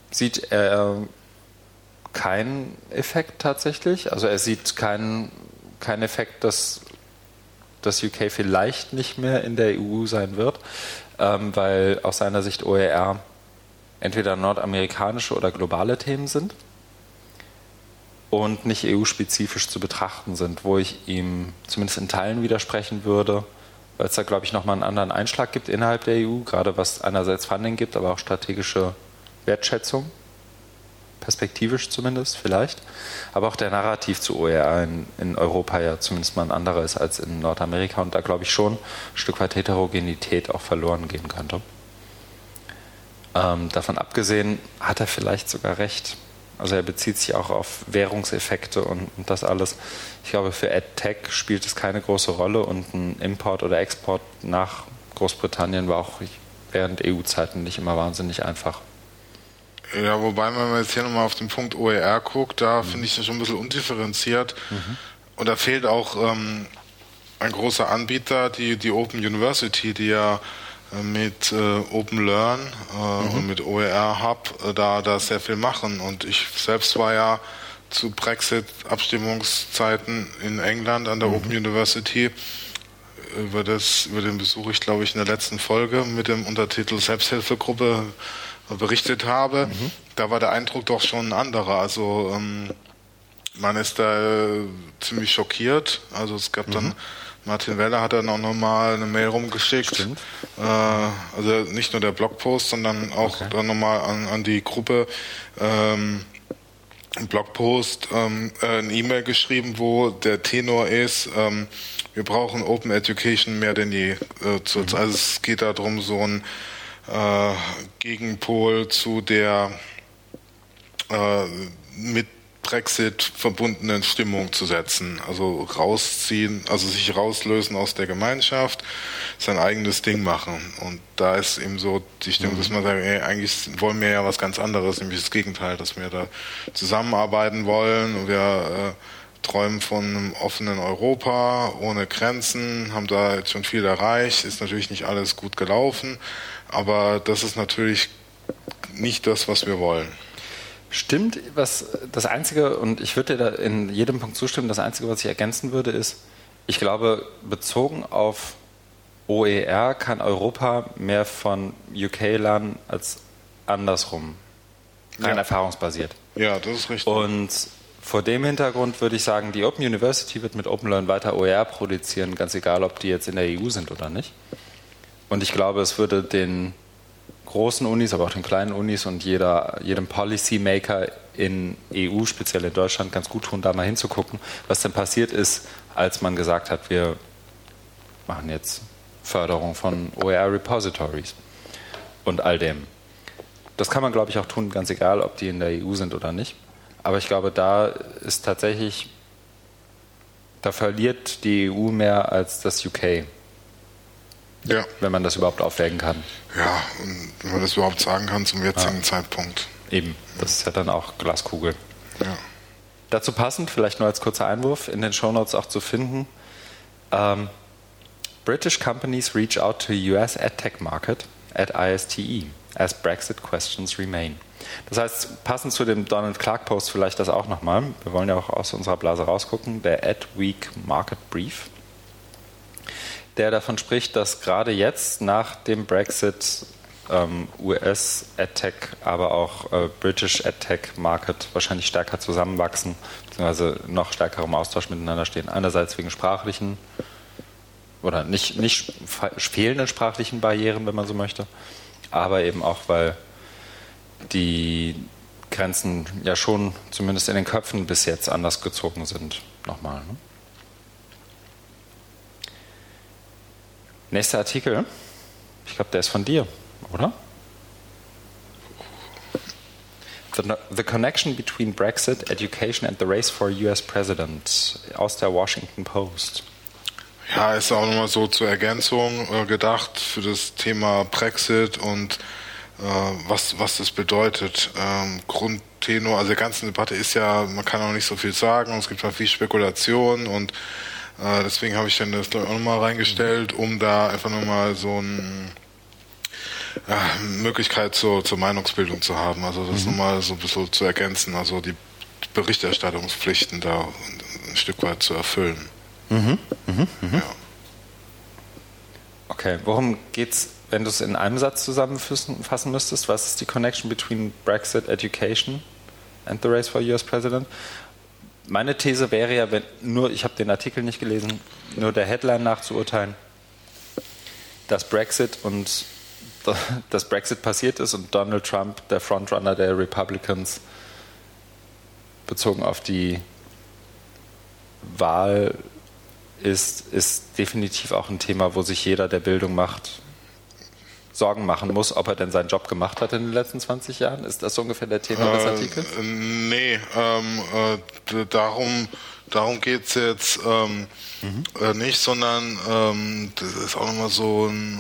sieht er keinen Effekt tatsächlich. Also er sieht keinen, keinen Effekt, dass das UK vielleicht nicht mehr in der EU sein wird, ähm, weil aus seiner Sicht OER entweder nordamerikanische oder globale Themen sind und nicht EU-spezifisch zu betrachten sind, wo ich ihm zumindest in Teilen widersprechen würde, weil es da, glaube ich, nochmal einen anderen Einschlag gibt innerhalb der EU, gerade was einerseits Funding gibt, aber auch strategische Wertschätzung perspektivisch zumindest vielleicht, aber auch der Narrativ zu OER in, in, Europa ja zumindest mal ein anderer ist als in Nordamerika und da glaube ich schon ein Stück weit Heterogenität auch verloren gehen könnte. Ähm, davon abgesehen hat er vielleicht sogar recht. Also er bezieht sich auch auf Währungseffekte und, und das alles. Ich glaube, für AdTech spielt es keine große Rolle und ein Import oder Export nach Großbritannien war auch während EU-Zeiten nicht immer wahnsinnig einfach. Ja, wobei, wenn man jetzt hier nochmal auf den Punkt OER guckt, da mhm. finde ich das schon ein bisschen undifferenziert. Mhm. Und da fehlt auch ähm, ein großer Anbieter, die, die Open University, die ja mit äh, Open Learn äh, mhm. und mit OER Hub äh, da, da sehr viel machen. Und ich selbst war ja zu Brexit-Abstimmungszeiten in England an der mhm. Open University. Über, das, über den Besuch ich, glaube ich, in der letzten Folge mit dem Untertitel Selbsthilfegruppe berichtet habe, mhm. da war der Eindruck doch schon ein anderer. Also ähm, man ist da äh, ziemlich schockiert. Also es gab mhm. dann Martin Weller hat dann auch nochmal eine Mail rumgeschickt. Äh, also nicht nur der Blogpost, sondern auch okay. dann nochmal an, an die Gruppe ähm, ein Blogpost, ähm, äh, eine E-Mail geschrieben, wo der Tenor ist, ähm, wir brauchen Open Education mehr denn je. Äh, zu, mhm. Also es geht darum, so ein äh, Gegenpol zu der äh, mit Brexit verbundenen Stimmung zu setzen. Also rausziehen, also sich rauslösen aus der Gemeinschaft, sein eigenes Ding machen. Und da ist eben so die Stimmung, dass man sagt, ey, eigentlich wollen wir ja was ganz anderes, nämlich das Gegenteil, dass wir da zusammenarbeiten wollen und wir äh, träumen von einem offenen Europa ohne Grenzen, haben da jetzt schon viel erreicht, ist natürlich nicht alles gut gelaufen, aber das ist natürlich nicht das, was wir wollen. Stimmt, was das Einzige, und ich würde dir da in jedem Punkt zustimmen, das Einzige, was ich ergänzen würde, ist, ich glaube, bezogen auf OER kann Europa mehr von UK lernen als andersrum. Rein ja. erfahrungsbasiert. Ja, das ist richtig. Und vor dem Hintergrund würde ich sagen, die Open University wird mit Open Learn weiter OER produzieren, ganz egal, ob die jetzt in der EU sind oder nicht. Und ich glaube, es würde den großen Unis, aber auch den kleinen Unis und jeder, jedem Policymaker in EU, speziell in Deutschland, ganz gut tun, da mal hinzugucken, was denn passiert ist, als man gesagt hat, wir machen jetzt Förderung von OER-Repositories und all dem. Das kann man, glaube ich, auch tun, ganz egal, ob die in der EU sind oder nicht. Aber ich glaube, da ist tatsächlich, da verliert die EU mehr als das UK. Ja. Wenn man das überhaupt aufwägen kann. Ja, und wenn man das überhaupt sagen kann zum jetzigen ja. Zeitpunkt. Eben, das ist ja dann auch Glaskugel. Ja. Dazu passend, vielleicht nur als kurzer Einwurf, in den Shownotes auch zu finden, ähm, British companies reach out to US EdTech market at ISTE as Brexit questions remain. Das heißt, passend zu dem Donald Clark Post vielleicht das auch nochmal. Wir wollen ja auch aus unserer Blase rausgucken. Der AdWeek Market Brief, der davon spricht, dass gerade jetzt nach dem Brexit ähm, US AdTech, aber auch äh, British AdTech Market wahrscheinlich stärker zusammenwachsen, beziehungsweise noch stärker im Austausch miteinander stehen. Einerseits wegen sprachlichen oder nicht, nicht fehlenden sprachlichen Barrieren, wenn man so möchte, aber eben auch, weil die Grenzen ja schon zumindest in den Köpfen bis jetzt anders gezogen sind. Nochmal. Ne? Nächster Artikel. Ich glaube, der ist von dir, oder? The, the, Connection Between Brexit, Education and the Race for US President aus der Washington Post. Ja, ist auch nochmal so zur Ergänzung äh, gedacht für das Thema Brexit und äh, was, was das bedeutet. Ähm, Grundtenor, also die ganze Debatte ist ja, man kann auch nicht so viel sagen, es gibt auch viel Spekulation und äh, deswegen habe ich dann das auch nochmal reingestellt, um da einfach nochmal so ein äh, Möglichkeit zur, zur Meinungsbildung zu haben. Also das mhm. nochmal so ein bisschen zu ergänzen, also die Berichterstattungspflichten da ein Stück weit zu erfüllen. Mhm. Mhm. Mhm. Ja. Okay, worum geht's wenn du es in einem Satz zusammenfassen müsstest, was ist die Connection between Brexit, Education and the race for US President? Meine These wäre ja, wenn nur, ich habe den Artikel nicht gelesen, nur der Headline nachzuurteilen, dass Brexit und dass Brexit passiert ist und Donald Trump der Frontrunner der Republicans bezogen auf die Wahl ist, ist definitiv auch ein Thema, wo sich jeder, der Bildung macht, Sorgen machen muss, ob er denn seinen Job gemacht hat in den letzten 20 Jahren? Ist das so ungefähr der Thema des äh, Artikels? Äh, nee, ähm, äh, darum, darum geht es jetzt ähm, mhm. äh, nicht, sondern ähm, das ist auch nochmal so ein,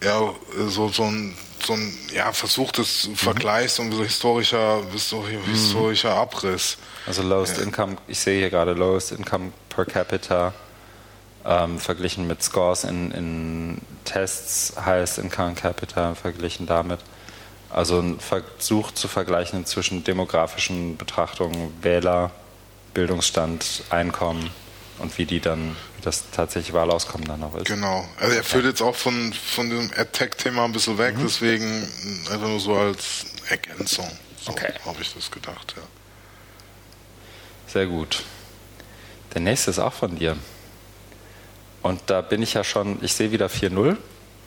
äh, ja, so, so ein so ein ja, Versuch des mhm. So historischer, so mhm. historischer Abriss. Also Lowest ja. Income, ich sehe hier gerade Lowest Income per Capita ähm, verglichen mit Scores in, in Tests, Highest Income Capital verglichen damit. Also ein Versuch zu vergleichen zwischen demografischen Betrachtungen, Wähler, Bildungsstand, Einkommen und wie die dann, wie das tatsächliche Wahlauskommen dann auch ist. Genau. Also er führt jetzt auch von, von dem AdTech-Thema ein bisschen weg, mhm. deswegen einfach nur so als Ergänzung. So okay. habe ich das gedacht, ja. Sehr gut. Der nächste ist auch von dir. Und da bin ich ja schon, ich sehe wieder 4.0.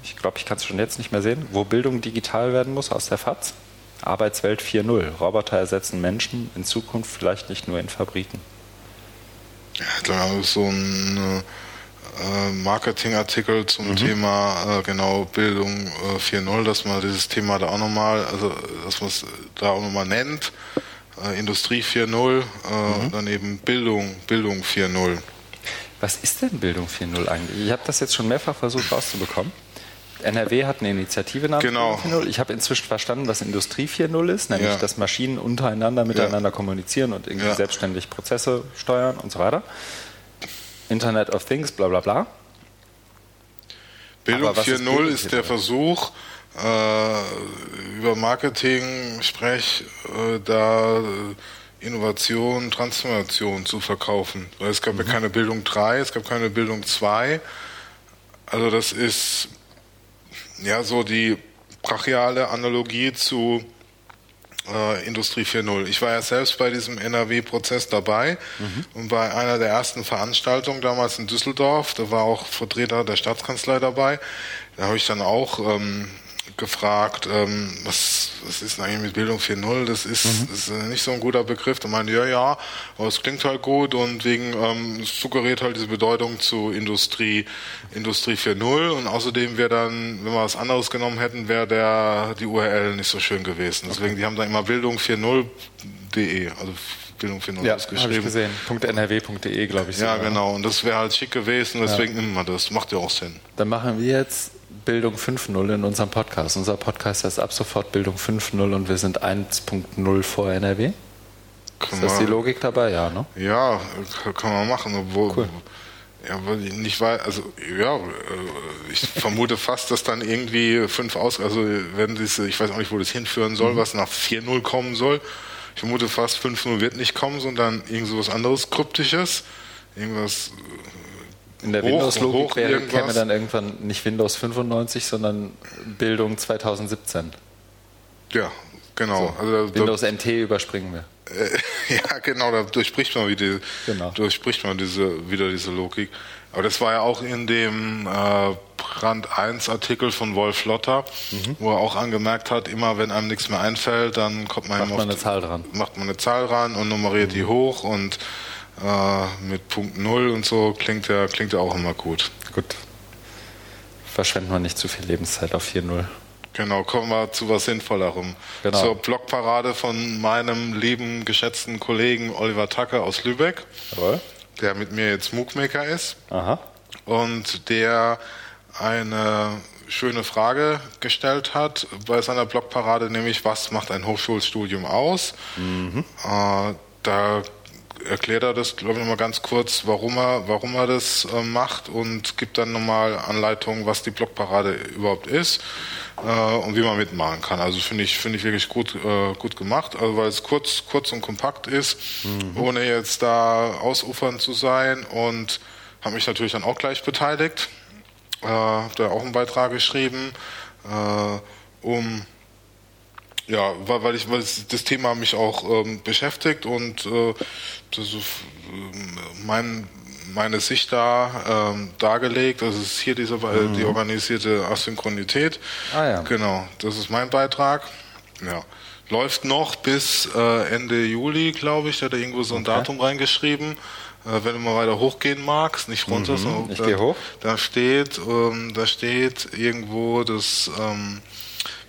Ich glaube, ich kann es schon jetzt nicht mehr sehen. Wo Bildung digital werden muss aus der FAZ. Arbeitswelt 4.0. Roboter ersetzen Menschen in Zukunft vielleicht nicht nur in Fabriken. Ja, ich glaube, so ein äh, Marketingartikel zum mhm. Thema äh, genau Bildung äh, 4.0, dass man dieses Thema da auch nochmal, also dass man es da auch nochmal nennt. Äh, Industrie 4.0, äh, mhm. dann eben Bildung, Bildung 4.0. Was ist denn Bildung 4.0 eigentlich? Ich habe das jetzt schon mehrfach versucht rauszubekommen. NRW hat eine Initiative namens genau. Bildung 4.0. Ich habe inzwischen verstanden, was Industrie 4.0 ist, nämlich ja. dass Maschinen untereinander miteinander ja. kommunizieren und irgendwie ja. selbstständig Prozesse steuern und so weiter. Internet of Things, bla bla bla. Bildung 4.0 ist, ist der Versuch, äh, über Marketing, Sprech, äh, da Innovation, Transformation zu verkaufen. Weil es gab mhm. ja keine Bildung 3, es gab keine Bildung 2. Also das ist ja so die brachiale Analogie zu äh, Industrie 4.0. Ich war ja selbst bei diesem NRW-Prozess dabei mhm. und bei einer der ersten Veranstaltungen damals in Düsseldorf, da war auch Vertreter der Staatskanzlei dabei, da habe ich dann auch ähm, gefragt, ähm, was, was ist denn eigentlich mit Bildung 4.0? Das ist, mhm. ist nicht so ein guter Begriff. Da meinte, ja, ja, aber es klingt halt gut und wegen, ähm, es suggeriert halt diese Bedeutung zu Industrie, Industrie 4.0 und außerdem wäre dann, wenn wir was anderes genommen hätten, wäre der, die URL nicht so schön gewesen. Deswegen, okay. die haben da immer Bildung 4.0.de, also Bildung 4.0 ja, geschrieben. Ja, ich gesehen. .nrw.de, glaube ich. Ja, genau. Und das wäre halt schick gewesen, deswegen ja. nimmt man das. Macht ja auch Sinn. Dann machen wir jetzt Bildung 5.0 in unserem Podcast. Unser Podcast heißt ab sofort Bildung 5.0 und wir sind 1.0 vor NRW. Kann ist das die Logik dabei? Ja, ne? Ja, kann man machen. Obwohl, cool. Ja, weil ich nicht weiß, also ja, äh, ich vermute fast, dass dann irgendwie fünf aus, also wenn diese, ich weiß auch nicht, wo das hinführen soll, mhm. was nach 4-0 kommen soll. Ich vermute fast 5-0 wird nicht kommen, sondern irgend so was anderes Kryptisches. Irgendwas. In der Windows-Logik käme dann irgendwann nicht Windows 95, sondern Bildung 2017. Ja, genau. So, also, Windows da, NT überspringen wir. Äh, ja, genau, da durchbricht man, wieder, genau. durchbricht man diese, wieder diese Logik. Aber das war ja auch in dem äh, Brand 1 Artikel von Wolf Lotter, mhm. wo er auch angemerkt hat, immer wenn einem nichts mehr einfällt, dann kommt man, macht man eine Zahl dran. Macht man eine Zahl dran und nummeriert mhm. die hoch und äh, mit Punkt 0 und so klingt ja, klingt ja auch immer gut. Gut. Verschwenden wir nicht zu viel Lebenszeit auf 4-0. Genau, kommen wir zu was Sinnvollerem. Genau. Zur Blogparade von meinem lieben, geschätzten Kollegen Oliver Tucker aus Lübeck, Jawohl. der mit mir jetzt MOOC-Maker ist. Aha. Und der eine schöne Frage gestellt hat bei seiner Blogparade, nämlich was macht ein Hochschulstudium aus? Mhm. Äh, da erklärt er das, glaube ich, nochmal ganz kurz, warum er, warum er das äh, macht und gibt dann nochmal Anleitungen, was die Blogparade überhaupt ist äh, und wie man mitmachen kann. Also finde ich, finde ich wirklich gut, äh, gut gemacht, also weil es kurz, kurz und kompakt ist, mhm. ohne jetzt da ausufern zu sein und habe mich natürlich dann auch gleich beteiligt, äh, habe da auch einen Beitrag geschrieben, äh, um ja, weil, weil ich weil das Thema mich auch ähm, beschäftigt und äh, das ist, äh, mein meine Sicht da ähm, dargelegt. Das ist hier diese, mhm. die organisierte Asynchronität. Ah, ja. Genau, das ist mein Beitrag. Ja. Läuft noch bis äh, Ende Juli, glaube ich. Da hat er irgendwo so ein okay. Datum reingeschrieben. Äh, wenn du mal weiter hochgehen magst, nicht runter, mhm, sondern da, hoch. Da steht, ähm, da steht irgendwo das ähm,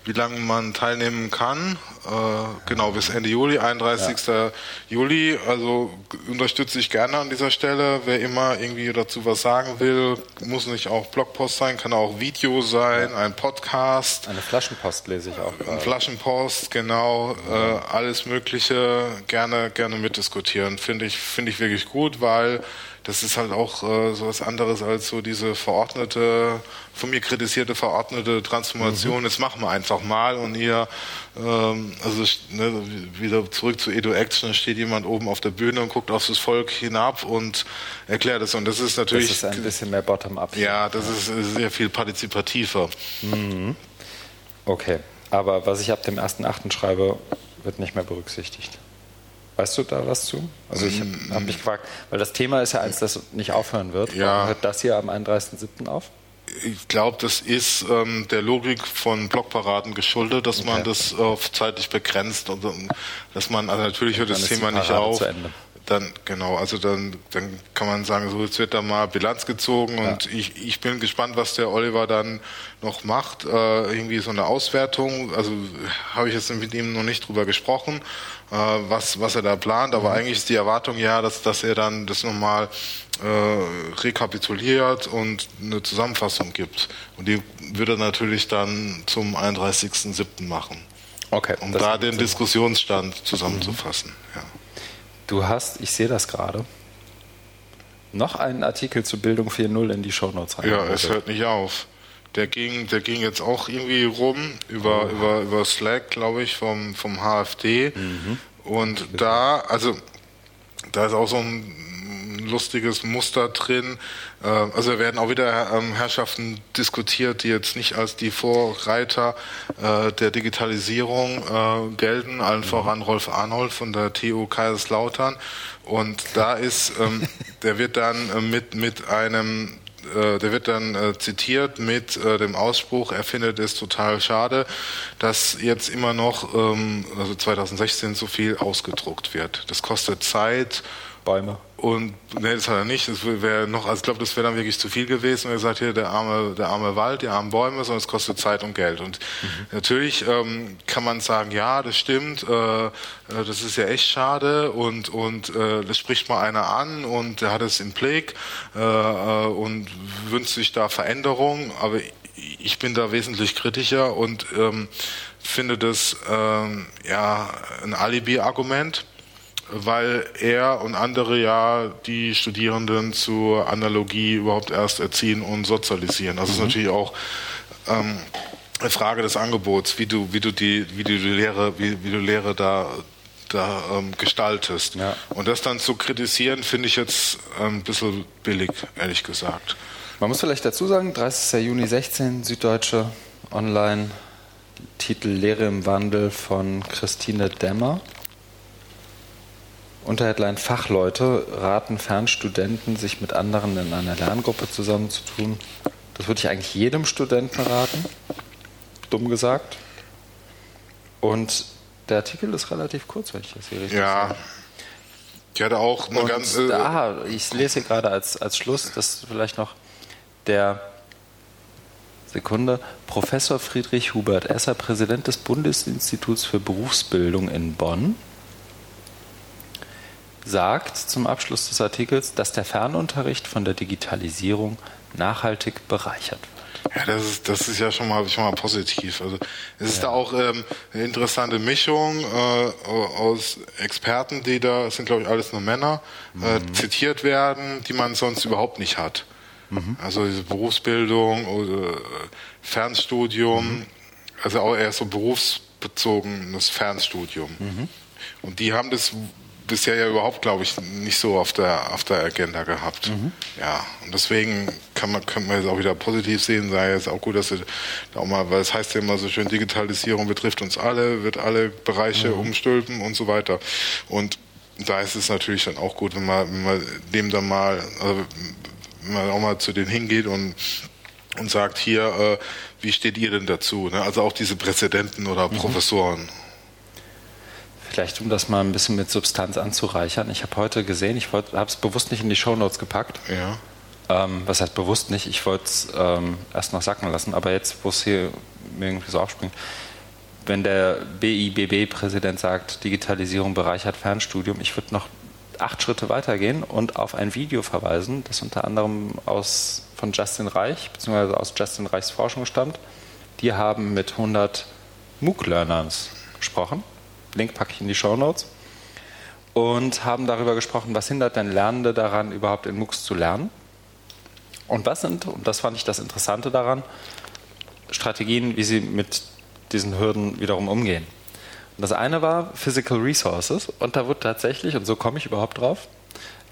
wie lange man teilnehmen kann. Äh, genau, bis Ende Juli, 31. Ja. Juli. Also unterstütze ich gerne an dieser Stelle. Wer immer irgendwie dazu was sagen will, muss nicht auch Blogpost sein, kann auch Video sein, ja. ein Podcast. Eine Flaschenpost lese ich auch. Eine Flaschenpost, genau. Ja. Äh, alles Mögliche gerne, gerne mitdiskutieren. Finde ich, finde ich wirklich gut, weil das ist halt auch äh, so was anderes als so diese verordnete, von mir kritisierte verordnete Transformation. Mhm. Das machen wir einfach mal und ihr, ähm, also ne, wieder zurück zu Edu Action, da steht jemand oben auf der Bühne und guckt auf das Volk hinab und erklärt es. Und das ist natürlich. Das ist ein bisschen mehr Bottom-up. Ja, das ja. ist sehr viel partizipativer. Mhm. Okay, aber was ich ab dem 1.8. schreibe, wird nicht mehr berücksichtigt. Weißt du da was zu? Also ich habe hab mich gefragt, weil das Thema ist ja eins, das nicht aufhören wird. Ja. Warum hört das hier am 31.07. auf? Ich glaube, das ist ähm, der Logik von Blockparaden geschuldet, dass okay. man das äh, zeitlich begrenzt und dass man, also natürlich hört das Thema nicht auf. Dann, genau, also dann, dann kann man sagen, so jetzt wird da mal Bilanz gezogen ja. und ich, ich bin gespannt, was der Oliver dann noch macht. Äh, irgendwie so eine Auswertung, also habe ich jetzt mit ihm noch nicht drüber gesprochen, äh, was, was er da plant, aber mhm. eigentlich ist die Erwartung ja, dass, dass er dann das nochmal äh, rekapituliert und eine Zusammenfassung gibt. Und die würde er natürlich dann zum 31.07. machen. Okay. Um da den Diskussionsstand zusammenzufassen. Mhm. Ja. Du hast, ich sehe das gerade, noch einen Artikel zur Bildung 4.0 in die Shownotes rein. Ja, es hört nicht auf. Der ging, der ging jetzt auch irgendwie rum über, oh. über, über Slack, glaube ich, vom, vom HFD. Mhm. Und da, also da ist auch so ein lustiges Muster drin. Äh, also da werden auch wieder ähm, Herrschaften diskutiert, die jetzt nicht als die Vorreiter äh, der Digitalisierung äh, gelten, allen mhm. voran Rolf Arnold von der TU Kaiserslautern. Und da ist, ähm, der wird dann mit, mit einem der wird dann zitiert mit dem Ausspruch, er findet es total schade, dass jetzt immer noch, ähm, also 2016, so viel ausgedruckt wird. Das kostet Zeit Bäume. Und nee, das hat er nicht. Das wäre noch, also ich glaube, das wäre dann wirklich zu viel gewesen. Er sagt hier, der arme, der arme Wald, die armen Bäume, sondern es kostet Zeit und Geld. Und mhm. natürlich ähm, kann man sagen, ja, das stimmt, äh, äh, das ist ja echt schade und und äh, das spricht mal einer an und der hat es im Blick äh, äh, und wünscht sich da Veränderung. Aber ich bin da wesentlich kritischer und ähm, finde das ähm, ja ein Alibi-Argument weil er und andere ja die Studierenden zur Analogie überhaupt erst erziehen und sozialisieren. Das mhm. ist natürlich auch ähm, eine Frage des Angebots, wie du, wie du die, wie du die Lehre, wie, wie du Lehre da, da ähm, gestaltest. Ja. Und das dann zu kritisieren, finde ich jetzt ein bisschen billig, ehrlich gesagt. Man muss vielleicht dazu sagen, 30. Juni 16, Süddeutsche Online, Titel Lehre im Wandel von Christine Dämmer. Unterheadline Fachleute raten Fernstudenten, sich mit anderen in einer Lerngruppe zusammenzutun. Das würde ich eigentlich jedem Studenten raten, dumm gesagt. Und der Artikel ist relativ kurz, wenn ich das hier richtig ja. Sage. Ich hatte auch eine Und ganze. Da, ich lese hier gerade als, als Schluss, das vielleicht noch der Sekunde, Professor Friedrich Hubert Esser, Präsident des Bundesinstituts für Berufsbildung in Bonn, sagt zum Abschluss des Artikels, dass der Fernunterricht von der Digitalisierung nachhaltig bereichert wird. Ja, das ist, das ist ja schon mal, schon mal positiv. Also es ist ja. da auch ähm, eine interessante Mischung äh, aus Experten, die da, es sind glaube ich alles nur Männer, äh, mhm. zitiert werden, die man sonst überhaupt nicht hat. Mhm. Also diese Berufsbildung oder Fernstudium, mhm. also auch eher so berufsbezogenes Fernstudium. Mhm. Und die haben das bisher ja überhaupt, glaube ich, nicht so auf der, auf der Agenda gehabt. Mhm. Ja, und deswegen kann man, kann man jetzt auch wieder positiv sehen, sei jetzt auch gut, dass sie da auch mal, weil es heißt ja immer so schön, Digitalisierung betrifft uns alle, wird alle Bereiche mhm. umstülpen und so weiter. Und da ist es natürlich dann auch gut, wenn man, wenn man dem dann mal, also wenn man auch mal zu denen hingeht und und sagt hier, äh, wie steht ihr denn dazu? Ne? Also auch diese Präzedenten oder mhm. Professoren. Vielleicht, um das mal ein bisschen mit Substanz anzureichern. Ich habe heute gesehen, ich habe es bewusst nicht in die Shownotes gepackt. Ja. Ähm, was heißt bewusst nicht? Ich wollte es ähm, erst noch sacken lassen, aber jetzt, wo es hier mir irgendwie so aufspringt, wenn der BIBB-Präsident sagt, Digitalisierung bereichert Fernstudium, ich würde noch acht Schritte weitergehen und auf ein Video verweisen, das unter anderem aus, von Justin Reich, beziehungsweise aus Justin Reichs Forschung stammt. Die haben mit 100 MOOC-Learners gesprochen Link packe ich in die Show Notes. Und haben darüber gesprochen, was hindert denn Lernende daran, überhaupt in MOOCs zu lernen? Und was sind, und das fand ich das Interessante daran, Strategien, wie sie mit diesen Hürden wiederum umgehen. Und das eine war Physical Resources und da wird tatsächlich, und so komme ich überhaupt drauf,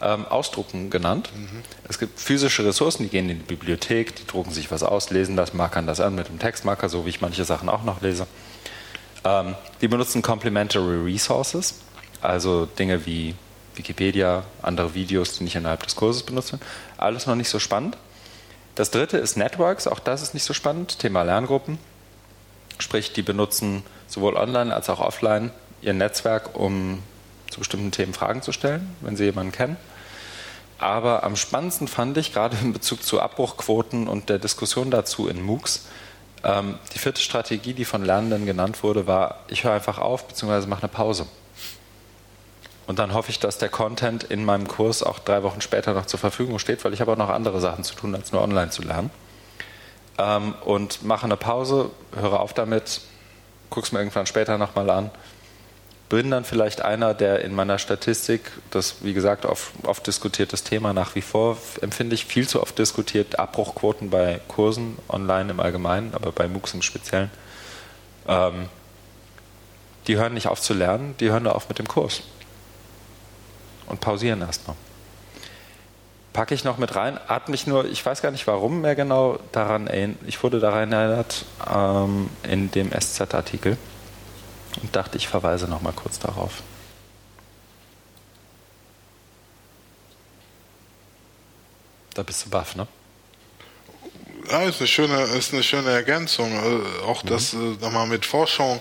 ähm, Ausdrucken genannt. Mhm. Es gibt physische Ressourcen, die gehen in die Bibliothek, die drucken sich was aus, lesen das, markern das an mit dem Textmarker, so wie ich manche Sachen auch noch lese. Ähm, die benutzen Complementary Resources, also Dinge wie Wikipedia, andere Videos, die nicht innerhalb des Kurses benutzt werden. Alles noch nicht so spannend. Das dritte ist Networks, auch das ist nicht so spannend. Thema Lerngruppen. Sprich, die benutzen sowohl online als auch offline ihr Netzwerk, um zu bestimmten Themen Fragen zu stellen, wenn sie jemanden kennen. Aber am spannendsten fand ich, gerade in Bezug zu Abbruchquoten und der Diskussion dazu in MOOCs, ähm, die vierte Strategie, die von Lernenden genannt wurde, war, ich höre einfach auf bzw. mache eine Pause. Und dann hoffe ich, dass der Content in meinem Kurs auch drei Wochen später noch zur Verfügung steht, weil ich habe auch noch andere Sachen zu tun, als nur online zu lernen. Ähm, und mache eine Pause, höre auf damit, gucke es mir irgendwann später nochmal an bin dann vielleicht einer, der in meiner Statistik, das wie gesagt oft, oft diskutiertes Thema nach wie vor, empfinde ich viel zu oft diskutiert, Abbruchquoten bei Kursen online im Allgemeinen, aber bei MOOCs im Speziellen. Ähm, die hören nicht auf zu lernen, die hören nur auf mit dem Kurs. Und pausieren erstmal. Packe ich noch mit rein, hat mich nur, ich weiß gar nicht warum mehr genau daran erinnert, ich wurde daran erinnert ähm, in dem SZ-Artikel und dachte, ich verweise noch mal kurz darauf. Da bist du baff, ne? Ja, ist eine schöne, ist eine schöne Ergänzung. Also auch mhm. das äh, nochmal mit Forschung.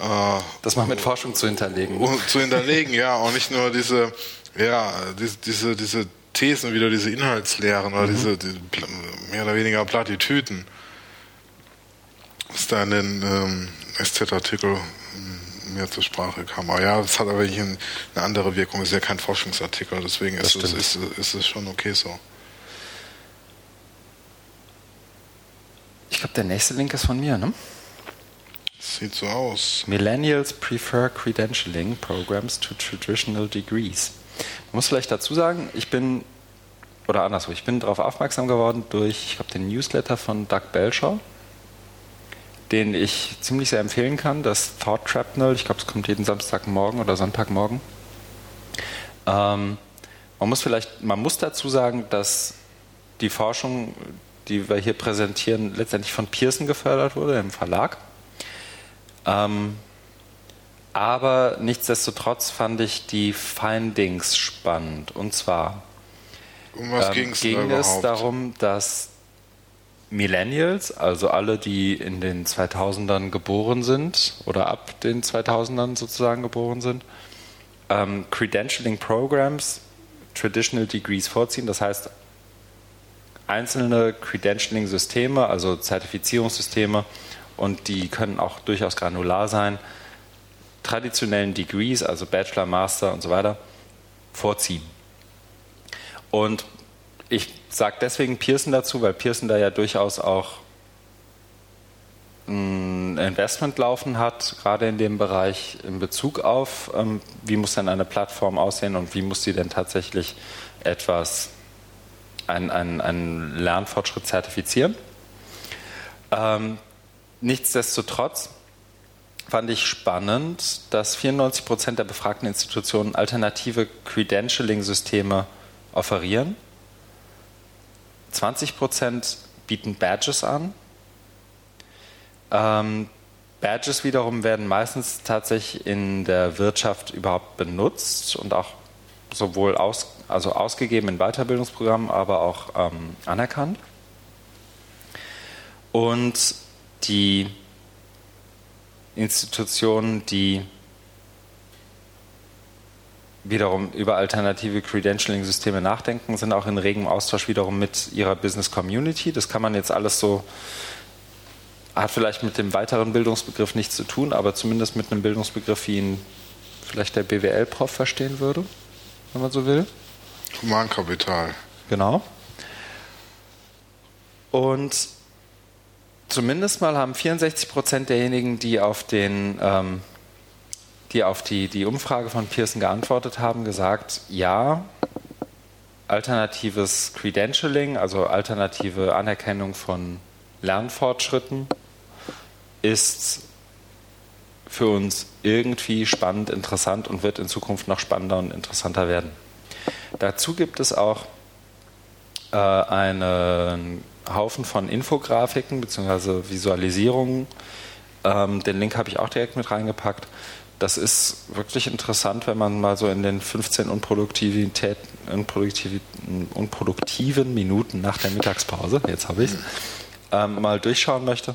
Äh, das mal mit Forschung zu hinterlegen. Zu hinterlegen, ja. Und nicht nur diese, ja, diese, diese, diese Thesen, wieder diese Inhaltslehren oder mhm. diese die, mehr oder weniger Plattitüten. Was da in den ähm, SZ-Artikel mehr zur Sprache kam. Aber ja, es hat aber eine andere Wirkung. Es ist ja kein Forschungsartikel, deswegen ist es, ist, ist es schon okay so. Ich glaube, der nächste Link ist von mir, ne? Sieht so aus. Millennials prefer credentialing programs to traditional degrees. Man muss vielleicht dazu sagen, ich bin, oder anderswo, ich bin darauf aufmerksam geworden durch, ich glaube, den Newsletter von Doug Belshaw, den ich ziemlich sehr empfehlen kann, das Thought Trapnel. Ich glaube, es kommt jeden Samstagmorgen oder Sonntagmorgen. Ähm, man muss vielleicht, man muss dazu sagen, dass die Forschung, die wir hier präsentieren, letztendlich von Pearson gefördert wurde, im Verlag. Ähm, aber nichtsdestotrotz fand ich die Findings spannend. Und zwar um was ähm, ging es darum, dass Millennials, also alle, die in den 2000ern geboren sind oder ab den 2000ern sozusagen geboren sind, ähm, Credentialing Programs, Traditional Degrees vorziehen. Das heißt, einzelne Credentialing-Systeme, also Zertifizierungssysteme, und die können auch durchaus granular sein, traditionellen Degrees, also Bachelor, Master und so weiter, vorziehen. Und ich sage deswegen Pearson dazu, weil Pearson da ja durchaus auch ein Investment laufen hat, gerade in dem Bereich in Bezug auf, ähm, wie muss denn eine Plattform aussehen und wie muss sie denn tatsächlich etwas, einen, einen, einen Lernfortschritt zertifizieren. Ähm, nichtsdestotrotz fand ich spannend, dass 94 Prozent der befragten Institutionen alternative Credentialing-Systeme offerieren. 20 Prozent bieten Badges an. Ähm, Badges wiederum werden meistens tatsächlich in der Wirtschaft überhaupt benutzt und auch sowohl aus, also ausgegeben in Weiterbildungsprogrammen, aber auch ähm, anerkannt. Und die Institutionen, die wiederum über alternative Credentialing-Systeme nachdenken, sind auch in regem Austausch wiederum mit ihrer Business Community. Das kann man jetzt alles so, hat vielleicht mit dem weiteren Bildungsbegriff nichts zu tun, aber zumindest mit einem Bildungsbegriff, wie ihn vielleicht der BWL-Prof verstehen würde, wenn man so will. Humankapital. Genau. Und zumindest mal haben 64 Prozent derjenigen, die auf den ähm, die auf die, die Umfrage von Pearson geantwortet haben, gesagt, ja, alternatives Credentialing, also alternative Anerkennung von Lernfortschritten, ist für uns irgendwie spannend, interessant und wird in Zukunft noch spannender und interessanter werden. Dazu gibt es auch äh, einen Haufen von Infografiken bzw. Visualisierungen. Ähm, den Link habe ich auch direkt mit reingepackt. Das ist wirklich interessant, wenn man mal so in den 15 Unproduktivität, unproduktiven Minuten nach der Mittagspause, jetzt habe ich es, ähm, mal durchschauen möchte.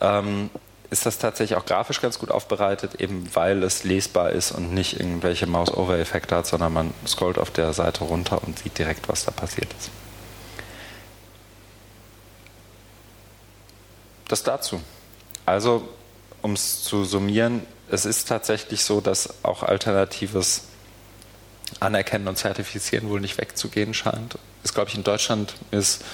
Ähm, ist das tatsächlich auch grafisch ganz gut aufbereitet, eben weil es lesbar ist und nicht irgendwelche Mouse-Over-Effekte hat, sondern man scrollt auf der Seite runter und sieht direkt, was da passiert ist. Das dazu. Also, um es zu summieren, es ist tatsächlich so, dass auch alternatives Anerkennen und Zertifizieren wohl nicht wegzugehen scheint. Ist, glaube ich, in Deutschland ist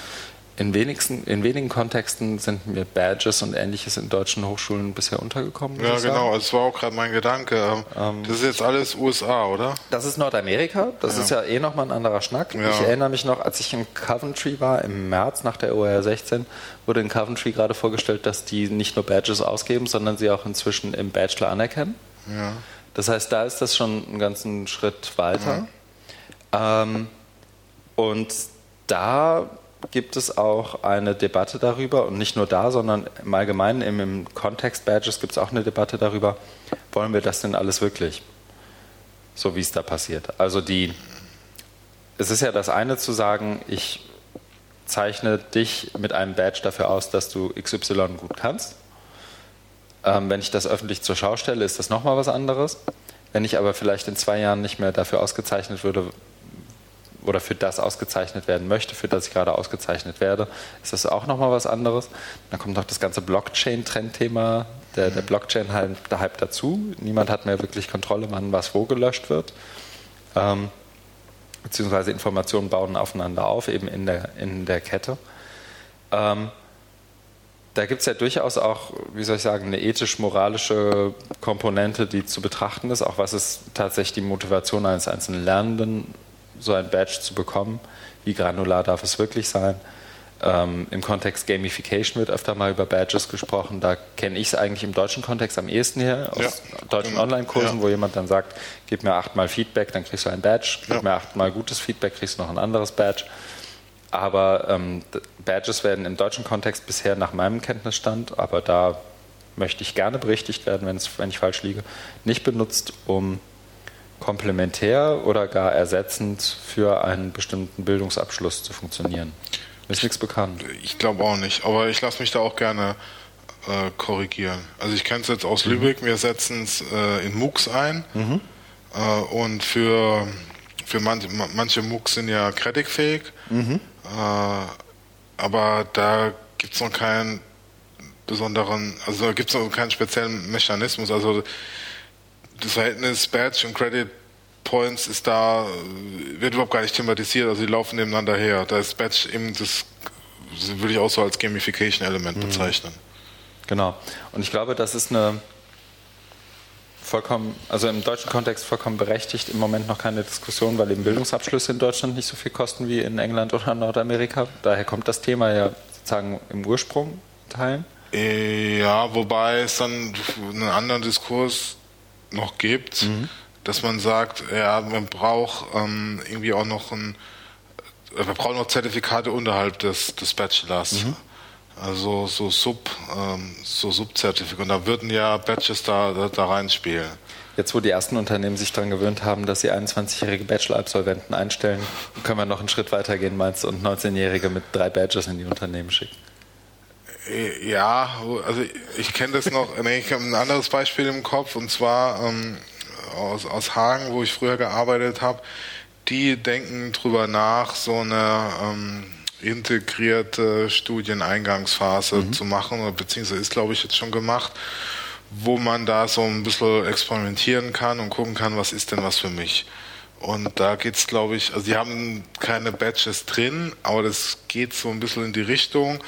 in, wenigsten, in wenigen Kontexten sind mir Badges und ähnliches in deutschen Hochschulen bisher untergekommen. Ja, genau, das war auch gerade mein Gedanke. Ähm, ähm, das ist jetzt alles USA, oder? Das ist Nordamerika, das ja. ist ja eh nochmal ein anderer Schnack. Ja. Ich erinnere mich noch, als ich in Coventry war, im März nach der OR 16, wurde in Coventry gerade vorgestellt, dass die nicht nur Badges ausgeben, sondern sie auch inzwischen im Bachelor anerkennen. Ja. Das heißt, da ist das schon einen ganzen Schritt weiter. Ähm, und da gibt es auch eine Debatte darüber und nicht nur da, sondern im Allgemeinen im, im Kontext Badges gibt es auch eine Debatte darüber, wollen wir das denn alles wirklich? So wie es da passiert. Also die, es ist ja das eine zu sagen, ich zeichne dich mit einem Badge dafür aus, dass du XY gut kannst. Ähm, wenn ich das öffentlich zur Schau stelle, ist das nochmal was anderes. Wenn ich aber vielleicht in zwei Jahren nicht mehr dafür ausgezeichnet würde, oder für das ausgezeichnet werden möchte, für das ich gerade ausgezeichnet werde, ist das auch nochmal was anderes. Dann kommt noch das ganze Blockchain-Trendthema, der, der Blockchain-Hype dazu. Niemand hat mehr wirklich Kontrolle, wann was wo gelöscht wird. Ähm, beziehungsweise Informationen bauen aufeinander auf, eben in der, in der Kette. Ähm, da gibt es ja durchaus auch, wie soll ich sagen, eine ethisch-moralische Komponente, die zu betrachten ist. Auch was ist tatsächlich die Motivation eines einzelnen Lernenden, so ein Badge zu bekommen? Wie granular darf es wirklich sein? Ähm, Im Kontext Gamification wird öfter mal über Badges gesprochen. Da kenne ich es eigentlich im deutschen Kontext am ehesten her, aus ja. deutschen genau. Online-Kursen, ja. wo jemand dann sagt, gib mir achtmal Feedback, dann kriegst du ein Badge, gib ja. mir achtmal gutes Feedback, kriegst du noch ein anderes Badge. Aber ähm, Badges werden im deutschen Kontext bisher nach meinem Kenntnisstand, aber da möchte ich gerne berichtigt werden, wenn ich falsch liege, nicht benutzt, um komplementär oder gar ersetzend für einen bestimmten Bildungsabschluss zu funktionieren. Mir ist nichts bekannt. Ich glaube auch nicht, aber ich lasse mich da auch gerne äh, korrigieren. Also ich kenne es jetzt aus mhm. Lübeck, wir setzen es äh, in MOOCs ein mhm. äh, und für, für manche, manche MOOCs sind ja creditfähig. Mhm. Äh, aber da gibt es noch keinen besonderen, also gibt es noch keinen speziellen Mechanismus. Also das Verhältnis Badge und Credit Points ist da, wird überhaupt gar nicht thematisiert, also die laufen nebeneinander her. Da ist Badge eben das, würde ich auch so als Gamification-Element mhm. bezeichnen. Genau. Und ich glaube, das ist eine vollkommen, also im deutschen Kontext vollkommen berechtigt, im Moment noch keine Diskussion, weil eben Bildungsabschlüsse in Deutschland nicht so viel kosten wie in England oder Nordamerika. Daher kommt das Thema ja sozusagen im Ursprung teilen. Ja, wobei es dann einen anderen Diskurs noch gibt, mhm. dass man sagt, ja, man braucht ähm, irgendwie auch noch ein, äh, wir brauchen noch Zertifikate unterhalb des, des Bachelors. Mhm. Also so Sub, ähm, so Subzertifikate. Und da würden ja Badges da, da, da reinspielen. Jetzt, wo die ersten Unternehmen sich daran gewöhnt haben, dass sie 21-jährige Bachelor-Absolventen einstellen, können wir noch einen Schritt weiter gehen, meinst du, und 19-Jährige mit drei Badges in die Unternehmen schicken? Ja, also ich kenne das noch, nee, ich habe ein anderes Beispiel im Kopf, und zwar ähm, aus, aus Hagen, wo ich früher gearbeitet habe. Die denken drüber nach, so eine... Ähm, integrierte Studieneingangsphase mhm. zu machen, beziehungsweise ist, glaube ich, jetzt schon gemacht, wo man da so ein bisschen experimentieren kann und gucken kann, was ist denn was für mich. Und da geht es, glaube ich, also die haben keine Badges drin, aber das geht so ein bisschen in die Richtung,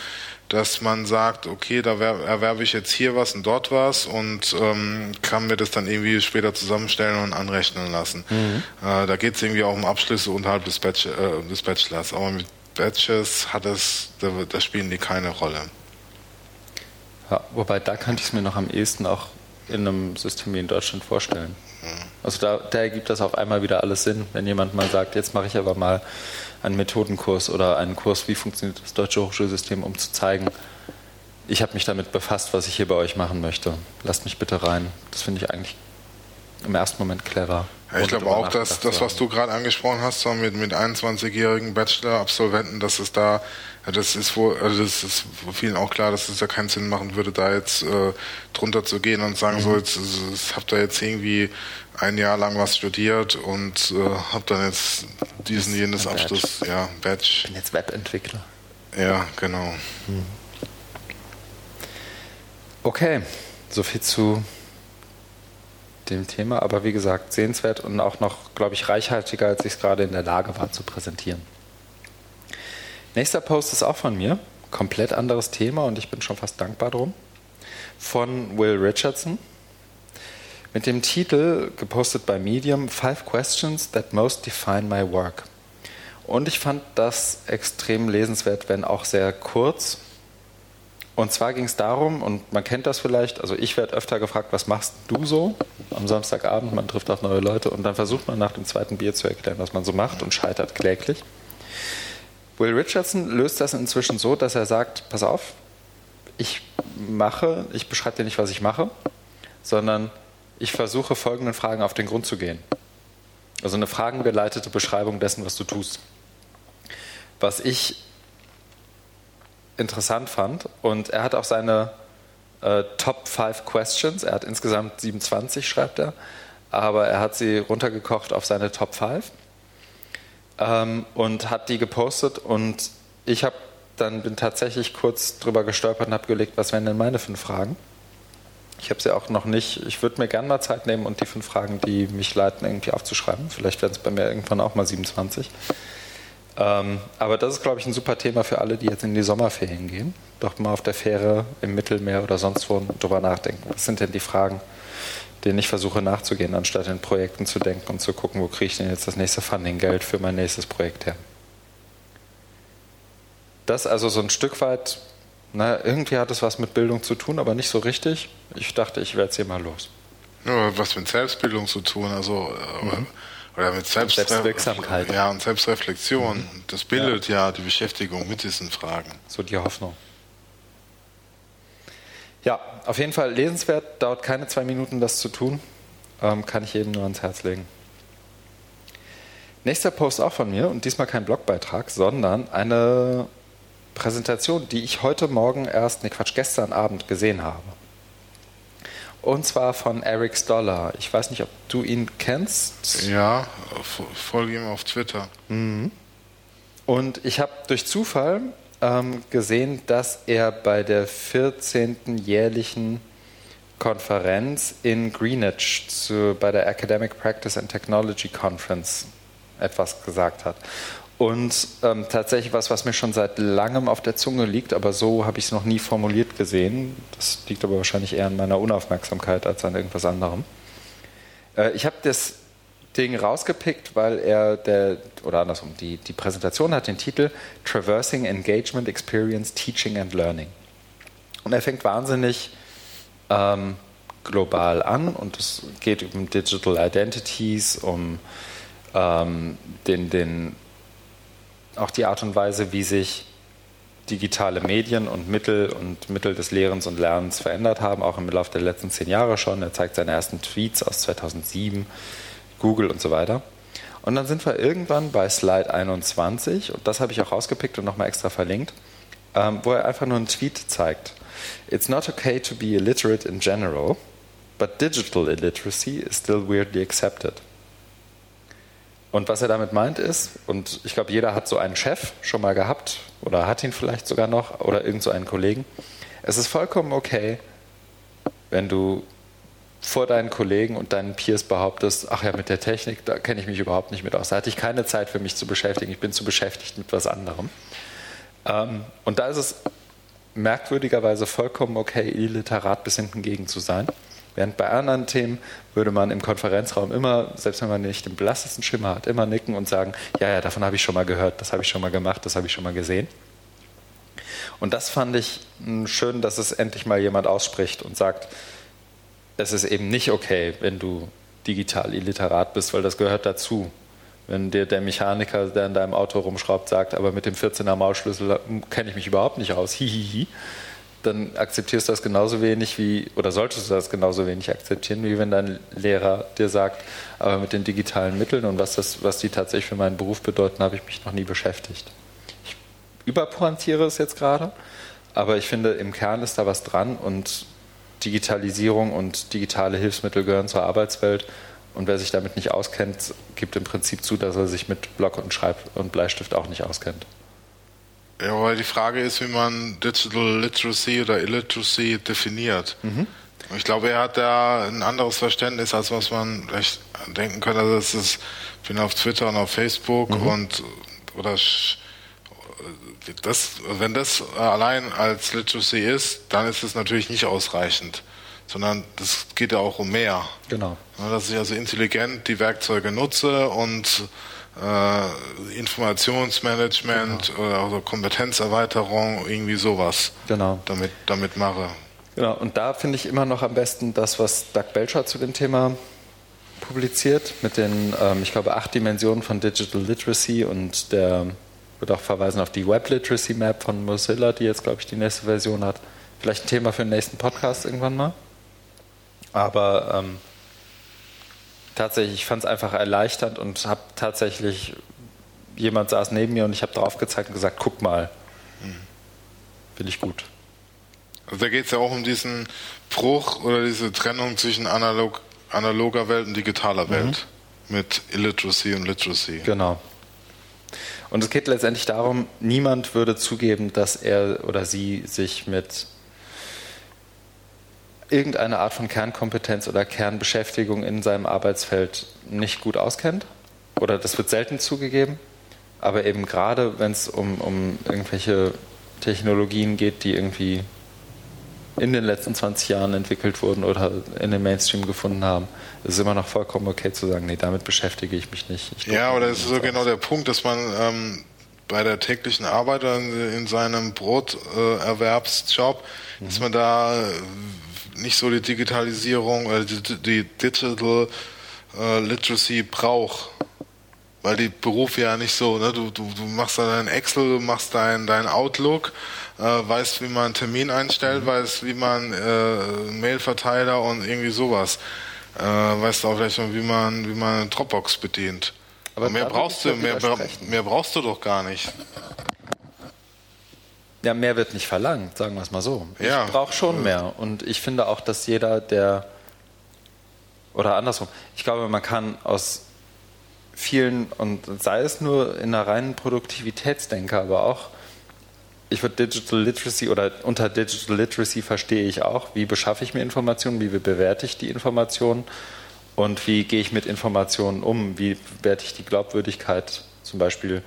dass man sagt, okay, da erwerbe ich jetzt hier was und dort was und ähm, kann mir das dann irgendwie später zusammenstellen und anrechnen lassen. Mhm. Äh, da geht es irgendwie auch um Abschlüsse unterhalb des, Bachelor, äh, des Bachelors. Aber mit Badges hat es, da, da spielen die keine Rolle. Ja, wobei da könnte ich es mir noch am ehesten auch in einem System wie in Deutschland vorstellen. Also da, da ergibt das auf einmal wieder alles Sinn, wenn jemand mal sagt, jetzt mache ich aber mal einen Methodenkurs oder einen Kurs, wie funktioniert das deutsche Hochschulsystem, um zu zeigen, ich habe mich damit befasst, was ich hier bei euch machen möchte. Lasst mich bitte rein. Das finde ich eigentlich im ersten Moment clever. Ja, ich glaube auch, dass das, was du gerade angesprochen hast, so mit, mit 21-jährigen Bachelor-Absolventen, dass es da, ja, das ist wohl, also das ist vielen auch klar, dass es ja keinen Sinn machen würde, da jetzt äh, drunter zu gehen und sagen, mhm. so, jetzt, jetzt habt ihr jetzt irgendwie ein Jahr lang was studiert und äh, habt dann jetzt diesen, jenes Abschluss, ja, Badge. Ich bin jetzt Webentwickler. Ja, genau. Mhm. Okay, soviel zu dem Thema, aber wie gesagt, sehenswert und auch noch, glaube ich, reichhaltiger, als ich es gerade in der Lage war zu präsentieren. Nächster Post ist auch von mir, komplett anderes Thema und ich bin schon fast dankbar drum. Von Will Richardson mit dem Titel, gepostet bei Medium, Five Questions That Most Define My Work. Und ich fand das extrem lesenswert, wenn auch sehr kurz und zwar ging es darum, und man kennt das vielleicht, also ich werde öfter gefragt, was machst du so am Samstagabend? Man trifft auf neue Leute und dann versucht man nach dem zweiten Bier zu erklären, was man so macht und scheitert kläglich. Will Richardson löst das inzwischen so, dass er sagt, pass auf, ich mache, ich beschreibe dir nicht, was ich mache, sondern ich versuche folgenden Fragen auf den Grund zu gehen. Also eine fragengeleitete Beschreibung dessen, was du tust. Was ich interessant fand. Und er hat auch seine äh, Top 5 Questions. Er hat insgesamt 27, schreibt er. Aber er hat sie runtergekocht auf seine Top 5 ähm, und hat die gepostet. Und ich habe dann bin tatsächlich kurz drüber gestolpert und habe gelegt, was wären denn meine fünf Fragen? Ich habe sie auch noch nicht. Ich würde mir gerne mal Zeit nehmen und die fünf Fragen, die mich leiten, irgendwie aufzuschreiben. Vielleicht werden es bei mir irgendwann auch mal 27. Ähm, aber das ist, glaube ich, ein super Thema für alle, die jetzt in die Sommerferien gehen. Doch mal auf der Fähre im Mittelmeer oder sonst wo drüber nachdenken. Was sind denn die Fragen, denen ich versuche nachzugehen, anstatt in Projekten zu denken und zu gucken, wo kriege ich denn jetzt das nächste Funding-Geld für mein nächstes Projekt her. Das also so ein Stück weit, na, irgendwie hat es was mit Bildung zu tun, aber nicht so richtig. Ich dachte, ich werde es hier mal los. Ja, was mit Selbstbildung zu tun, also äh, mhm. oder mit Selbst Selbstwirksamkeit. Ja, und Selbstreflexion. Mhm. Das bildet ja. ja die Beschäftigung mit diesen Fragen. So die Hoffnung. Ja, auf jeden Fall lesenswert, dauert keine zwei Minuten, das zu tun. Ähm, kann ich jedem nur ans Herz legen. Nächster Post auch von mir und diesmal kein Blogbeitrag, sondern eine Präsentation, die ich heute Morgen erst, ne Quatsch, gestern Abend gesehen habe. Und zwar von Eric Stoller. Ich weiß nicht, ob du ihn kennst. Ja, folge ihm auf Twitter. Mhm. Und ich habe durch Zufall ähm, gesehen, dass er bei der 14. jährlichen Konferenz in Greenwich zu, bei der Academic Practice and Technology Conference etwas gesagt hat. Und ähm, tatsächlich was, was mir schon seit langem auf der Zunge liegt, aber so habe ich es noch nie formuliert gesehen. Das liegt aber wahrscheinlich eher an meiner Unaufmerksamkeit als an irgendwas anderem. Äh, ich habe das Ding rausgepickt, weil er der, oder andersrum, die, die Präsentation hat den Titel Traversing Engagement Experience Teaching and Learning. Und er fängt wahnsinnig ähm, global an und es geht um Digital Identities, um ähm, den, den, auch die Art und Weise, wie sich digitale Medien und Mittel und Mittel des Lehrens und Lernens verändert haben, auch im Laufe der letzten zehn Jahre schon. Er zeigt seine ersten Tweets aus 2007 Google und so weiter. Und dann sind wir irgendwann bei Slide 21, und das habe ich auch rausgepickt und nochmal extra verlinkt, ähm, wo er einfach nur einen Tweet zeigt. It's not okay to be illiterate in general, but digital illiteracy is still weirdly accepted. Und was er damit meint ist, und ich glaube, jeder hat so einen Chef schon mal gehabt oder hat ihn vielleicht sogar noch oder irgend so einen Kollegen. Es ist vollkommen okay, wenn du vor deinen Kollegen und deinen Peers behauptest, ach ja, mit der Technik, da kenne ich mich überhaupt nicht mit aus. Da hatte ich keine Zeit für mich zu beschäftigen. Ich bin zu beschäftigt mit was anderem. Ähm, und da ist es merkwürdigerweise vollkommen okay, illiterat bis hinten gegen zu sein. Während bei anderen Themen würde man im Konferenzraum immer, selbst wenn man nicht den blassesten Schimmer hat, immer nicken und sagen, ja, ja, davon habe ich schon mal gehört, das habe ich schon mal gemacht, das habe ich schon mal gesehen. Und das fand ich hm, schön, dass es endlich mal jemand ausspricht und sagt, es ist eben nicht okay, wenn du digital illiterat bist, weil das gehört dazu. Wenn dir der Mechaniker, der in deinem Auto rumschraubt, sagt, aber mit dem 14er Maulschlüssel kenne ich mich überhaupt nicht aus, hihihi, dann akzeptierst du das genauso wenig wie, oder solltest du das genauso wenig akzeptieren, wie wenn dein Lehrer dir sagt, aber mit den digitalen Mitteln und was, das, was die tatsächlich für meinen Beruf bedeuten, habe ich mich noch nie beschäftigt. Ich überpointiere es jetzt gerade, aber ich finde, im Kern ist da was dran und Digitalisierung und digitale Hilfsmittel gehören zur Arbeitswelt. Und wer sich damit nicht auskennt, gibt im Prinzip zu, dass er sich mit Block und Schreib- und Bleistift auch nicht auskennt. Ja, weil die Frage ist, wie man Digital Literacy oder Illiteracy definiert. Mhm. Ich glaube, er hat da ein anderes Verständnis, als was man vielleicht denken könnte. Also das ist, ich bin auf Twitter und auf Facebook mhm. und oder das, wenn das allein als Literacy ist, dann ist es natürlich nicht ausreichend, sondern das geht ja auch um mehr. Genau. Dass ich also intelligent die Werkzeuge nutze und äh, Informationsmanagement genau. oder also Kompetenzerweiterung, irgendwie sowas genau. damit, damit mache. Genau, und da finde ich immer noch am besten das, was Doug Belcher zu dem Thema publiziert, mit den, ähm, ich glaube, acht Dimensionen von Digital Literacy und der würde auch verweisen auf die Web Literacy Map von Mozilla, die jetzt, glaube ich, die nächste Version hat. Vielleicht ein Thema für den nächsten Podcast irgendwann mal. Aber ähm, tatsächlich, ich fand es einfach erleichternd und habe tatsächlich, jemand saß neben mir und ich habe drauf gezeigt und gesagt, guck mal. Mhm. Finde ich gut. Also da geht es ja auch um diesen Bruch oder diese Trennung zwischen analog, analoger Welt und digitaler Welt mhm. mit Illiteracy und Literacy. Genau. Und es geht letztendlich darum, niemand würde zugeben, dass er oder sie sich mit irgendeiner Art von Kernkompetenz oder Kernbeschäftigung in seinem Arbeitsfeld nicht gut auskennt. Oder das wird selten zugegeben. Aber eben gerade, wenn es um, um irgendwelche Technologien geht, die irgendwie in den letzten 20 Jahren entwickelt wurden oder in den Mainstream gefunden haben, ist es immer noch vollkommen okay zu sagen, nee, damit beschäftige ich mich nicht. Ich ja, aber das ist so genau der Punkt, dass man ähm, bei der täglichen Arbeit in seinem Broterwerbsjob, mhm. dass man da nicht so die Digitalisierung, äh, die, die Digital äh, Literacy braucht. Weil die Berufe ja nicht so, ne? du, du, du machst dann dein Excel, du machst dein, dein Outlook, äh, weißt, wie man einen Termin einstellt, mhm. weißt, wie man äh, Mailverteiler und irgendwie sowas. Äh, weißt auch vielleicht noch, wie man, wie man Dropbox bedient. Aber mehr brauchst du, mehr, mehr brauchst du doch gar nicht. Ja, mehr wird nicht verlangt, sagen wir es mal so. Ja. Ich brauche schon mehr. Und ich finde auch, dass jeder, der oder andersrum, ich glaube, man kann aus vielen, und sei es nur in einer reinen Produktivitätsdenke, aber auch, ich würde Digital Literacy oder unter Digital Literacy verstehe ich auch, wie beschaffe ich mir Informationen, wie bewerte ich die Informationen und wie gehe ich mit Informationen um, wie bewerte ich die Glaubwürdigkeit zum Beispiel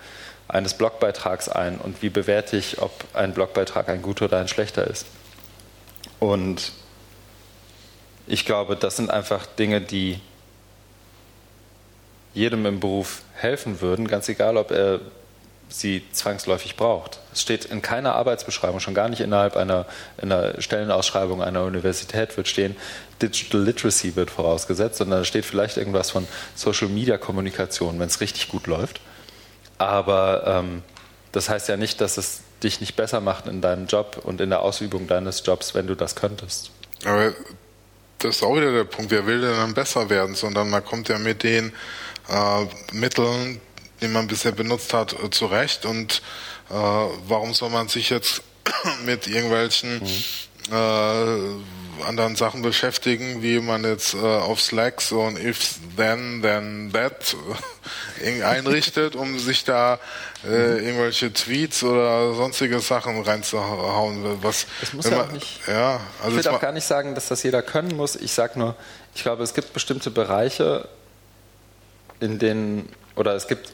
eines Blogbeitrags ein und wie bewerte ich, ob ein Blogbeitrag ein guter oder ein schlechter ist. Und ich glaube, das sind einfach Dinge, die jedem im Beruf helfen würden, ganz egal, ob er sie zwangsläufig braucht. Es steht in keiner Arbeitsbeschreibung, schon gar nicht innerhalb einer, einer Stellenausschreibung einer Universität wird stehen, Digital Literacy wird vorausgesetzt, sondern da steht vielleicht irgendwas von Social Media Kommunikation, wenn es richtig gut läuft. Aber ähm, das heißt ja nicht, dass es dich nicht besser macht in deinem Job und in der Ausübung deines Jobs, wenn du das könntest. Aber das ist auch wieder der Punkt, wer will denn dann besser werden, sondern man kommt ja mit den äh, Mitteln, die man bisher benutzt hat, äh, zurecht und äh, warum soll man sich jetzt mit irgendwelchen mhm. äh, anderen Sachen beschäftigen, wie man jetzt äh, auf Slack so ein if then then that einrichtet, um sich da äh, irgendwelche Tweets oder sonstige Sachen reinzuhauen. Was, das muss ja auch nicht. Ja, also ich will auch gar nicht sagen, dass das jeder können muss. Ich sage nur, ich glaube, es gibt bestimmte Bereiche, in denen oder es gibt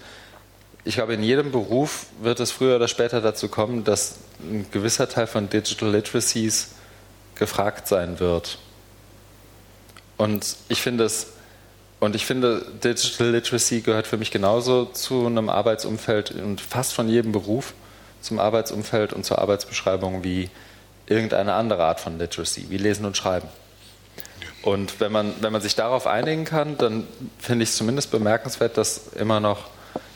ich glaube, in jedem Beruf wird es früher oder später dazu kommen, dass ein gewisser Teil von Digital Literacies gefragt sein wird. Und ich finde es, und ich finde, Digital Literacy gehört für mich genauso zu einem Arbeitsumfeld und fast von jedem Beruf zum Arbeitsumfeld und zur Arbeitsbeschreibung wie irgendeine andere Art von Literacy, wie Lesen und Schreiben. Und wenn man, wenn man sich darauf einigen kann, dann finde ich es zumindest bemerkenswert, dass immer noch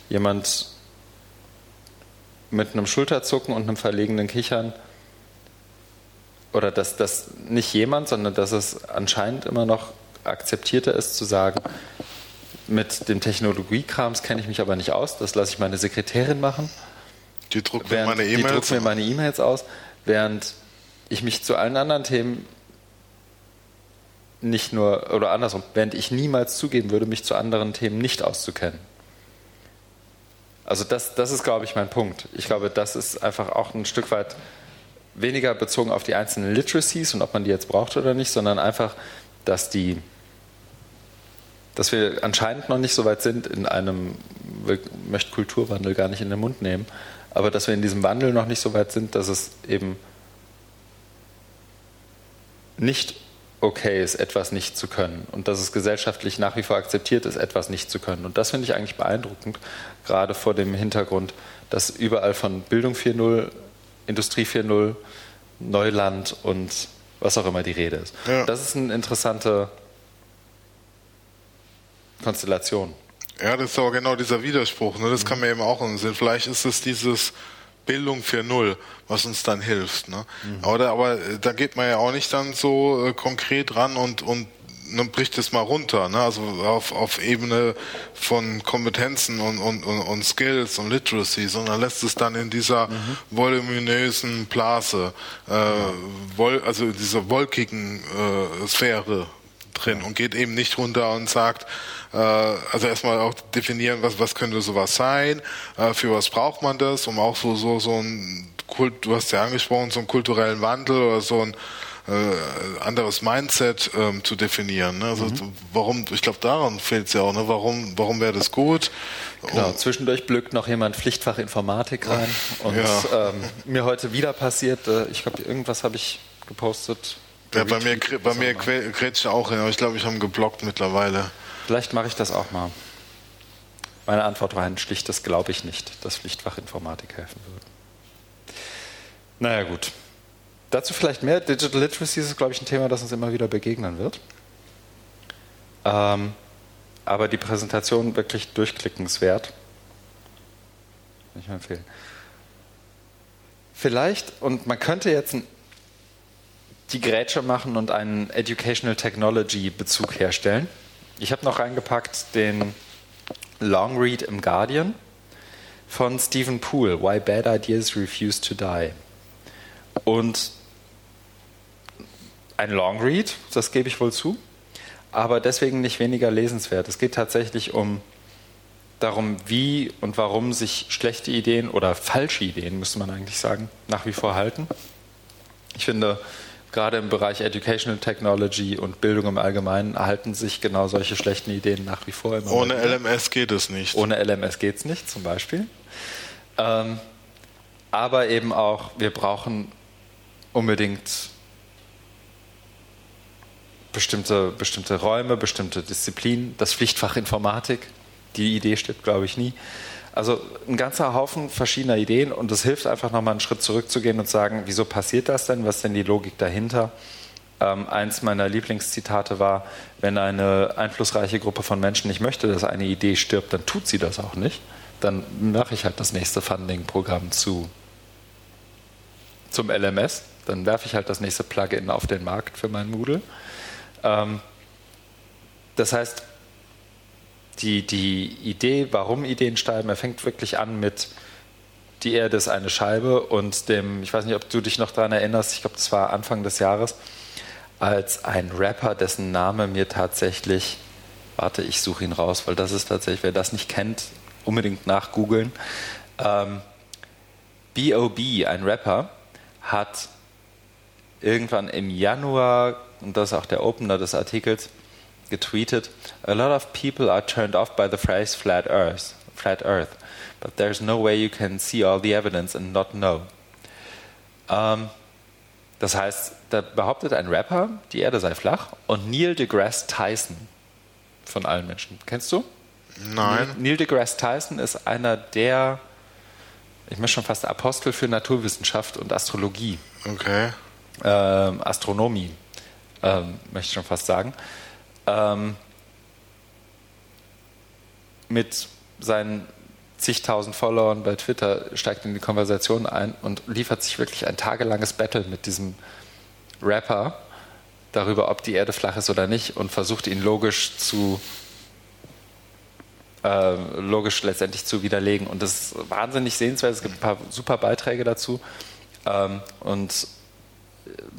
jemand mit einem Schulterzucken und einem verlegenen Kichern oder dass das nicht jemand, sondern dass es anscheinend immer noch akzeptierter ist zu sagen, mit dem Technologiekrams kenne ich mich aber nicht aus, das lasse ich meine Sekretärin machen. Die druckt mir meine E-Mails. Die druckt mir meine E-Mails aus, während ich mich zu allen anderen Themen nicht nur, oder andersrum, während ich niemals zugeben würde, mich zu anderen Themen nicht auszukennen. Also das, das ist, glaube ich, mein Punkt. Ich glaube, das ist einfach auch ein Stück weit weniger bezogen auf die einzelnen Literacies und ob man die jetzt braucht oder nicht, sondern einfach, dass die dass wir anscheinend noch nicht so weit sind in einem, ich möchte Kulturwandel gar nicht in den Mund nehmen, aber dass wir in diesem Wandel noch nicht so weit sind, dass es eben nicht okay ist, etwas nicht zu können und dass es gesellschaftlich nach wie vor akzeptiert ist, etwas nicht zu können. Und das finde ich eigentlich beeindruckend, gerade vor dem Hintergrund, dass überall von Bildung 4.0 Industrie 4.0, Neuland und was auch immer die Rede ist. Ja. Das ist eine interessante Konstellation. Ja, das ist aber genau dieser Widerspruch. Ne? Das mhm. kann mir eben auch in Sinn. Vielleicht ist es dieses Bildung 4.0, was uns dann hilft. Ne? Mhm. Aber, aber da geht man ja auch nicht dann so äh, konkret ran und, und ne, bricht es mal runter, ne? also auf, auf Ebene von Kompetenzen und, und, und, und Skills und Literacy, sondern lässt es dann in dieser mhm. voluminösen Blase, äh, wol, also dieser wolkigen äh, Sphäre drin und geht eben nicht runter und sagt, äh, also erstmal auch definieren, was, was könnte sowas sein, äh, für was braucht man das, um auch so, so, so ein Kult, du hast ja angesprochen, so einen kulturellen Wandel oder so ein äh, anderes Mindset ähm, zu definieren. Ne? Also mhm. warum, ich glaube, daran fehlt es ja auch. Ne? Warum, warum wäre das gut? Genau, um, zwischendurch blückt noch jemand Pflichtfach Informatik rein und ja. ähm, mir heute wieder passiert, äh, ich glaube, irgendwas habe ich gepostet. Ja, bei mir, bei mir grätscht auch, ja. Ich glaube, ich habe geblockt mittlerweile. Vielleicht mache ich das auch mal. Meine Antwort war ein schlichtes Glaube ich nicht, dass Pflichtfach Informatik helfen würde. Naja, gut. Dazu vielleicht mehr. Digital Literacy ist, glaube ich, ein Thema, das uns immer wieder begegnen wird. Ähm, aber die Präsentation wirklich durchklickenswert. Kann ich empfehlen. Vielleicht, und man könnte jetzt die Grätsche machen und einen Educational Technology Bezug herstellen. Ich habe noch reingepackt den Long Read im Guardian von Stephen Poole, Why Bad Ideas Refuse to Die. Und ein Long Read, das gebe ich wohl zu, aber deswegen nicht weniger lesenswert. Es geht tatsächlich um darum, wie und warum sich schlechte Ideen oder falsche Ideen, müsste man eigentlich sagen, nach wie vor halten. Ich finde, gerade im Bereich Educational Technology und Bildung im Allgemeinen erhalten sich genau solche schlechten Ideen nach wie vor. Immer Ohne LMS geht es nicht. Ohne LMS geht es nicht, zum Beispiel. Ähm, aber eben auch, wir brauchen unbedingt bestimmte, bestimmte Räume, bestimmte Disziplinen. Das Pflichtfach Informatik, die Idee stirbt, glaube ich, nie. Also ein ganzer Haufen verschiedener Ideen und es hilft einfach nochmal einen Schritt zurückzugehen und sagen, wieso passiert das denn? Was ist denn die Logik dahinter? Ähm, eins meiner Lieblingszitate war, wenn eine einflussreiche Gruppe von Menschen nicht möchte, dass eine Idee stirbt, dann tut sie das auch nicht. Dann mache ich halt das nächste Funding-Programm zu zum LMS. Dann werfe ich halt das nächste Plugin auf den Markt für mein Moodle. Ähm, das heißt, die, die Idee, warum Ideen sterben, er fängt wirklich an mit die Erde ist eine Scheibe und dem, ich weiß nicht, ob du dich noch daran erinnerst, ich glaube, das war Anfang des Jahres, als ein Rapper, dessen Name mir tatsächlich, warte, ich suche ihn raus, weil das ist tatsächlich, wer das nicht kennt, unbedingt nachgoogeln. Ähm, B.O.B., ein Rapper, hat irgendwann im Januar, und das ist auch der Opener des Artikels, getweetet, a lot of people are turned off by the phrase flat earth, flat earth, but there's no way you can see all the evidence and not know. Ähm, das heißt, da behauptet ein Rapper, die Erde sei flach und Neil deGrasse Tyson von allen Menschen. Kennst du? Nein. Neil deGrasse Tyson ist einer der, ich möchte schon fast Apostel für Naturwissenschaft und Astrologie. Okay. Ähm, Astronomie, ähm, möchte ich schon fast sagen ähm, mit seinen zigtausend Followern bei Twitter steigt in die Konversation ein und liefert sich wirklich ein tagelanges Battle mit diesem Rapper darüber, ob die Erde flach ist oder nicht und versucht ihn logisch zu äh, logisch letztendlich zu widerlegen. Und das ist wahnsinnig sehenswert. Es gibt ein paar super Beiträge dazu. Ähm, und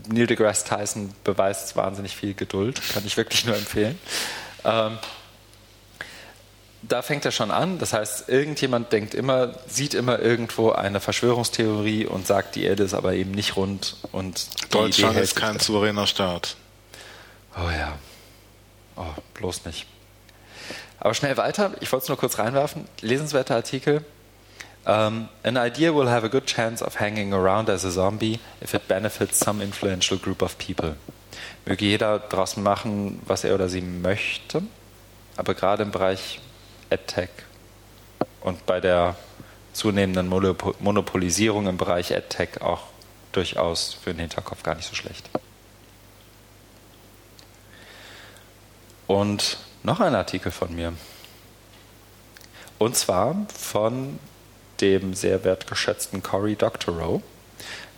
Neil deGrasse Tyson beweist wahnsinnig viel Geduld, kann ich wirklich nur empfehlen. Ähm, da fängt er schon an. Das heißt, irgendjemand denkt immer, sieht immer irgendwo eine Verschwörungstheorie und sagt, die Erde ist aber eben nicht rund. Und Deutschland ist kein souveräner Staat. Oh ja. Oh, bloß nicht. Aber schnell weiter. Ich wollte es nur kurz reinwerfen. Lesenswerter Artikel. Um, an idea will have a good chance of hanging around as a zombie if it benefits some influential group of people. Möge jeder draußen machen, was er oder sie möchte, aber gerade im Bereich EdTech und bei der zunehmenden Monopolisierung im Bereich EdTech auch durchaus für den Hinterkopf gar nicht so schlecht. Und noch ein Artikel von mir. Und zwar von dem sehr wertgeschätzten Cory Doctorow,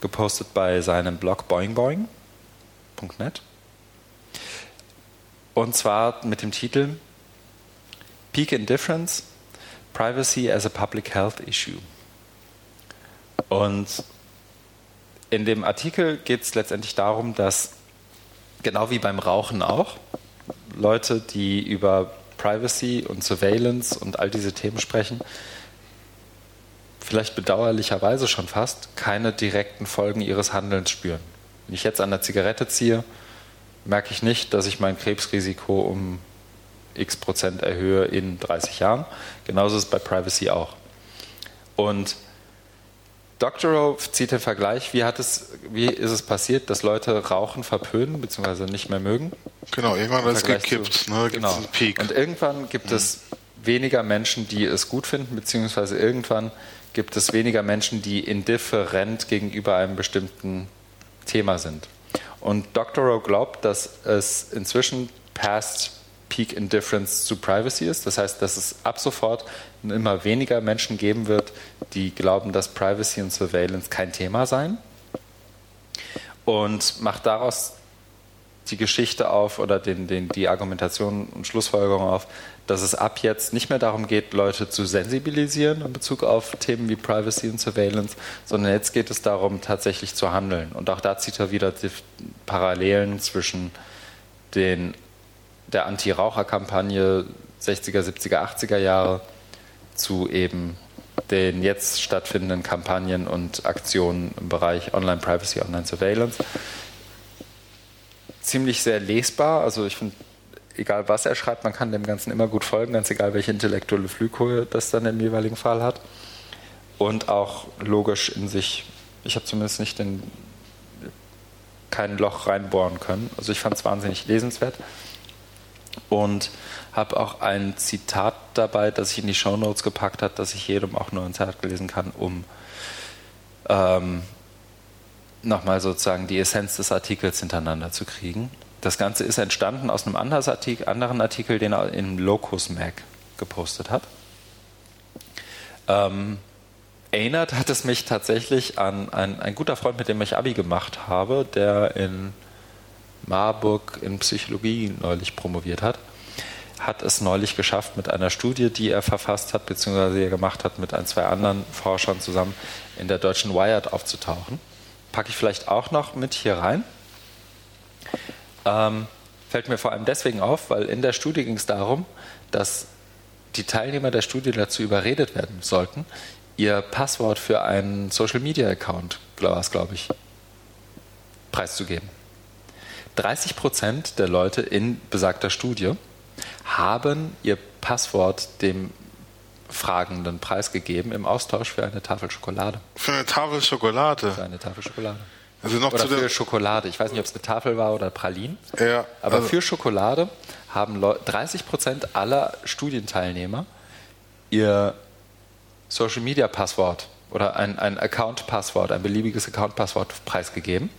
gepostet bei seinem Blog boingboing.net. Und zwar mit dem Titel Peak Indifference, Privacy as a Public Health Issue. Und in dem Artikel geht es letztendlich darum, dass genau wie beim Rauchen auch, Leute, die über Privacy und Surveillance und all diese Themen sprechen, vielleicht bedauerlicherweise schon fast, keine direkten Folgen ihres Handelns spüren. Wenn ich jetzt an der Zigarette ziehe, merke ich nicht, dass ich mein Krebsrisiko um x Prozent erhöhe in 30 Jahren. Genauso ist es bei Privacy auch. Und Doctorow zieht den Vergleich, wie, hat es, wie ist es passiert, dass Leute Rauchen verpönen bzw. nicht mehr mögen? Genau, irgendwann ist es gekippt, zu, ne, genau. einen Peak. Und irgendwann gibt mhm. es weniger Menschen, die es gut finden, beziehungsweise irgendwann gibt es weniger Menschen, die indifferent gegenüber einem bestimmten Thema sind. Und Doctorow glaubt, dass es inzwischen past Peak Indifference zu Privacy ist. Das heißt, dass es ab sofort immer weniger Menschen geben wird, die glauben, dass Privacy und Surveillance kein Thema seien. Und macht daraus die Geschichte auf oder den, den, die Argumentation und Schlussfolgerung auf, dass es ab jetzt nicht mehr darum geht, Leute zu sensibilisieren in Bezug auf Themen wie Privacy und Surveillance, sondern jetzt geht es darum, tatsächlich zu handeln. Und auch da zieht er wieder die Parallelen zwischen den der Anti-Raucher-Kampagne 60er, 70er, 80er Jahre zu eben den jetzt stattfindenden Kampagnen und Aktionen im Bereich Online-Privacy, Online-Surveillance. Ziemlich sehr lesbar, also ich finde, egal was er schreibt, man kann dem Ganzen immer gut folgen, ganz egal welche intellektuelle Flughöhe das dann im jeweiligen Fall hat. Und auch logisch in sich, ich habe zumindest nicht den, kein Loch reinbohren können. Also ich fand es wahnsinnig lesenswert und habe auch ein Zitat dabei, das ich in die Show Notes gepackt habe, das ich jedem auch nur ins Herz lesen kann, um ähm, nochmal sozusagen die Essenz des Artikels hintereinander zu kriegen. Das Ganze ist entstanden aus einem anderen Artikel, den er in Locus Mag gepostet hat. Ähm, erinnert hat es mich tatsächlich an ein, ein guter Freund, mit dem ich Abi gemacht habe, der in Marburg in Psychologie neulich promoviert hat, hat es neulich geschafft, mit einer Studie, die er verfasst hat, beziehungsweise er gemacht hat, mit ein, zwei anderen Forschern zusammen in der deutschen Wired aufzutauchen. Packe ich vielleicht auch noch mit hier rein. Ähm, fällt mir vor allem deswegen auf, weil in der Studie ging es darum, dass die Teilnehmer der Studie dazu überredet werden sollten, ihr Passwort für einen Social Media Account, glaube ich, preiszugeben. 30 Prozent der Leute in besagter Studie haben ihr Passwort dem Fragenden preisgegeben im Austausch für eine Tafel Schokolade. Für eine Tafel Schokolade? Für eine Tafel Schokolade. Also noch oder für Schokolade. Ich weiß nicht, ob es eine Tafel war oder Pralin. Ja, aber also für Schokolade haben 30 Prozent aller Studienteilnehmer ihr Social Media Passwort oder ein, ein Account Passwort, ein beliebiges Account Passwort preisgegeben.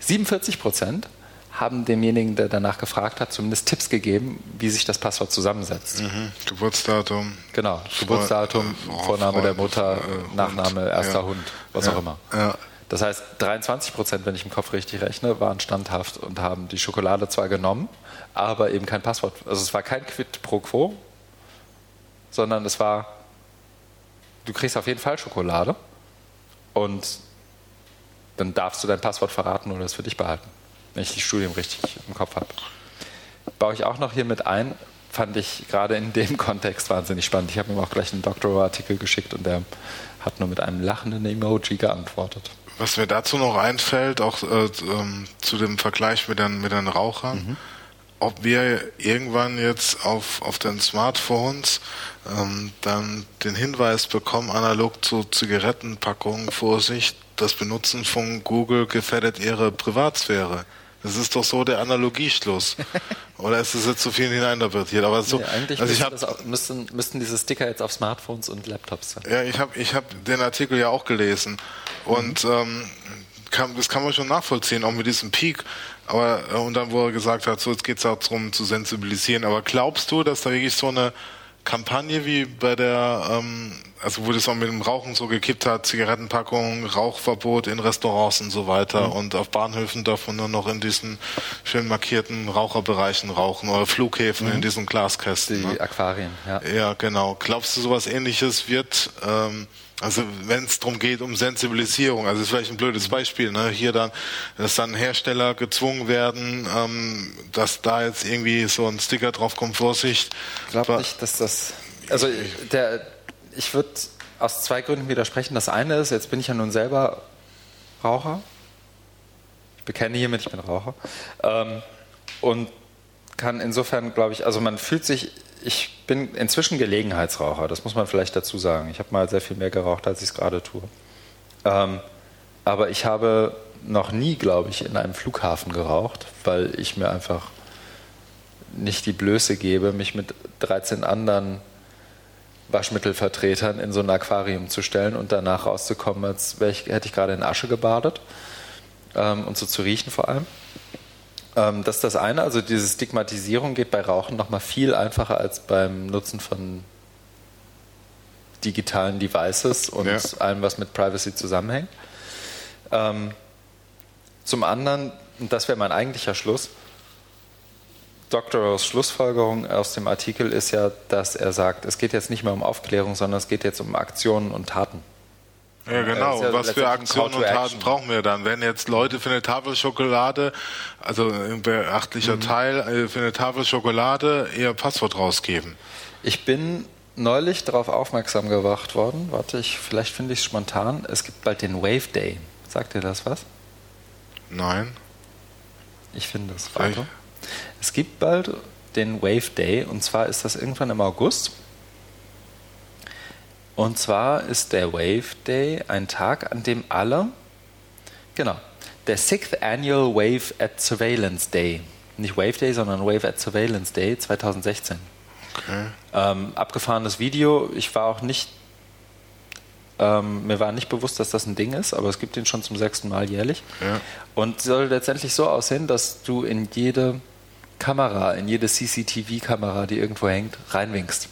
47 Prozent haben demjenigen, der danach gefragt hat, zumindest Tipps gegeben, wie sich das Passwort zusammensetzt. Mhm. Geburtsdatum. Genau, Geburtsdatum, Vor, Vorname Freund, der Mutter, äh, Nachname, erster ja. Hund, was ja. auch immer. Ja. Das heißt, 23 Prozent, wenn ich im Kopf richtig rechne, waren standhaft und haben die Schokolade zwar genommen, aber eben kein Passwort. Also es war kein Quid pro quo, sondern es war, du kriegst auf jeden Fall Schokolade und dann darfst du dein Passwort verraten oder es für dich behalten wenn ich die Studien richtig im Kopf habe. Baue ich auch noch hier mit ein, fand ich gerade in dem Kontext wahnsinnig spannend. Ich habe ihm auch gleich einen Doktorartikel geschickt und der hat nur mit einem lachenden Emoji geantwortet. Was mir dazu noch einfällt, auch äh, ähm, zu dem Vergleich mit den, mit den Rauchern, mhm. ob wir irgendwann jetzt auf, auf den Smartphones ähm, dann den Hinweis bekommen, analog zu Zigarettenpackungen, Vorsicht, das Benutzen von Google gefährdet ihre Privatsphäre. Das ist doch so der Analogieschluss. Oder ist das jetzt zu viel hineininterpretiert? Aber so, nee, eigentlich also ich hab, auch, müssten, müssten diese Sticker jetzt auf Smartphones und Laptops sein. Ja, ich habe ich hab den Artikel ja auch gelesen. Und mhm. ähm, kann, das kann man schon nachvollziehen, auch mit diesem Peak. Aber, äh, und dann, wo er gesagt hat, so jetzt geht es auch darum zu sensibilisieren. Aber glaubst du, dass da wirklich so eine Kampagne wie bei der, ähm, also wo das auch mit dem Rauchen so gekippt hat, Zigarettenpackungen, Rauchverbot in Restaurants und so weiter mhm. und auf Bahnhöfen darf man nur noch in diesen schön markierten Raucherbereichen rauchen oder Flughäfen mhm. in diesen Glaskästen. Die ne? Aquarien, ja. Ja, genau. Glaubst du, sowas ähnliches wird ähm, also wenn es darum geht, um Sensibilisierung, also ist vielleicht ein blödes Beispiel, ne? hier dann, dass dann Hersteller gezwungen werden, ähm, dass da jetzt irgendwie so ein Sticker drauf kommt, Vorsicht. Ich glaube nicht, dass das, also der, ich würde aus zwei Gründen widersprechen. Das eine ist, jetzt bin ich ja nun selber Raucher, bekenne hiermit, ich bin Raucher. Ähm, und kann insofern, glaube ich, also man fühlt sich, ich bin inzwischen Gelegenheitsraucher, das muss man vielleicht dazu sagen. Ich habe mal sehr viel mehr geraucht, als ich es gerade tue. Ähm, aber ich habe noch nie, glaube ich, in einem Flughafen geraucht, weil ich mir einfach nicht die Blöße gebe, mich mit 13 anderen Waschmittelvertretern in so ein Aquarium zu stellen und danach rauszukommen, als ich, hätte ich gerade in Asche gebadet ähm, und so zu riechen vor allem. Ähm, das ist das eine, also diese Stigmatisierung geht bei Rauchen nochmal viel einfacher als beim Nutzen von digitalen Devices und ja. allem, was mit Privacy zusammenhängt. Ähm, zum anderen, und das wäre mein eigentlicher Schluss, Dr. Schlussfolgerung aus dem Artikel ist ja, dass er sagt, es geht jetzt nicht mehr um Aufklärung, sondern es geht jetzt um Aktionen und Taten. Ja, genau. Ja Was für Aktionen und Taten brauchen wir dann? Wenn jetzt Leute für eine Tafel Schokolade, also ein beachtlicher mhm. Teil, äh, für eine Tafel Schokolade ihr Passwort rausgeben? Ich bin neulich darauf aufmerksam gemacht worden. Warte, ich, vielleicht finde ich es spontan. Es gibt bald den Wave Day. Sagt dir das was? Nein. Ich finde es. Warte. Es gibt bald den Wave Day und zwar ist das irgendwann im August. Und zwar ist der Wave Day ein Tag, an dem alle, genau, der Sixth Annual Wave at Surveillance Day, nicht Wave Day, sondern Wave at Surveillance Day 2016. Okay. Ähm, abgefahrenes Video. Ich war auch nicht, ähm, mir war nicht bewusst, dass das ein Ding ist, aber es gibt ihn schon zum sechsten Mal jährlich. Ja. Und soll letztendlich so aussehen, dass du in jede Kamera, in jede CCTV-Kamera, die irgendwo hängt, reinwinkst.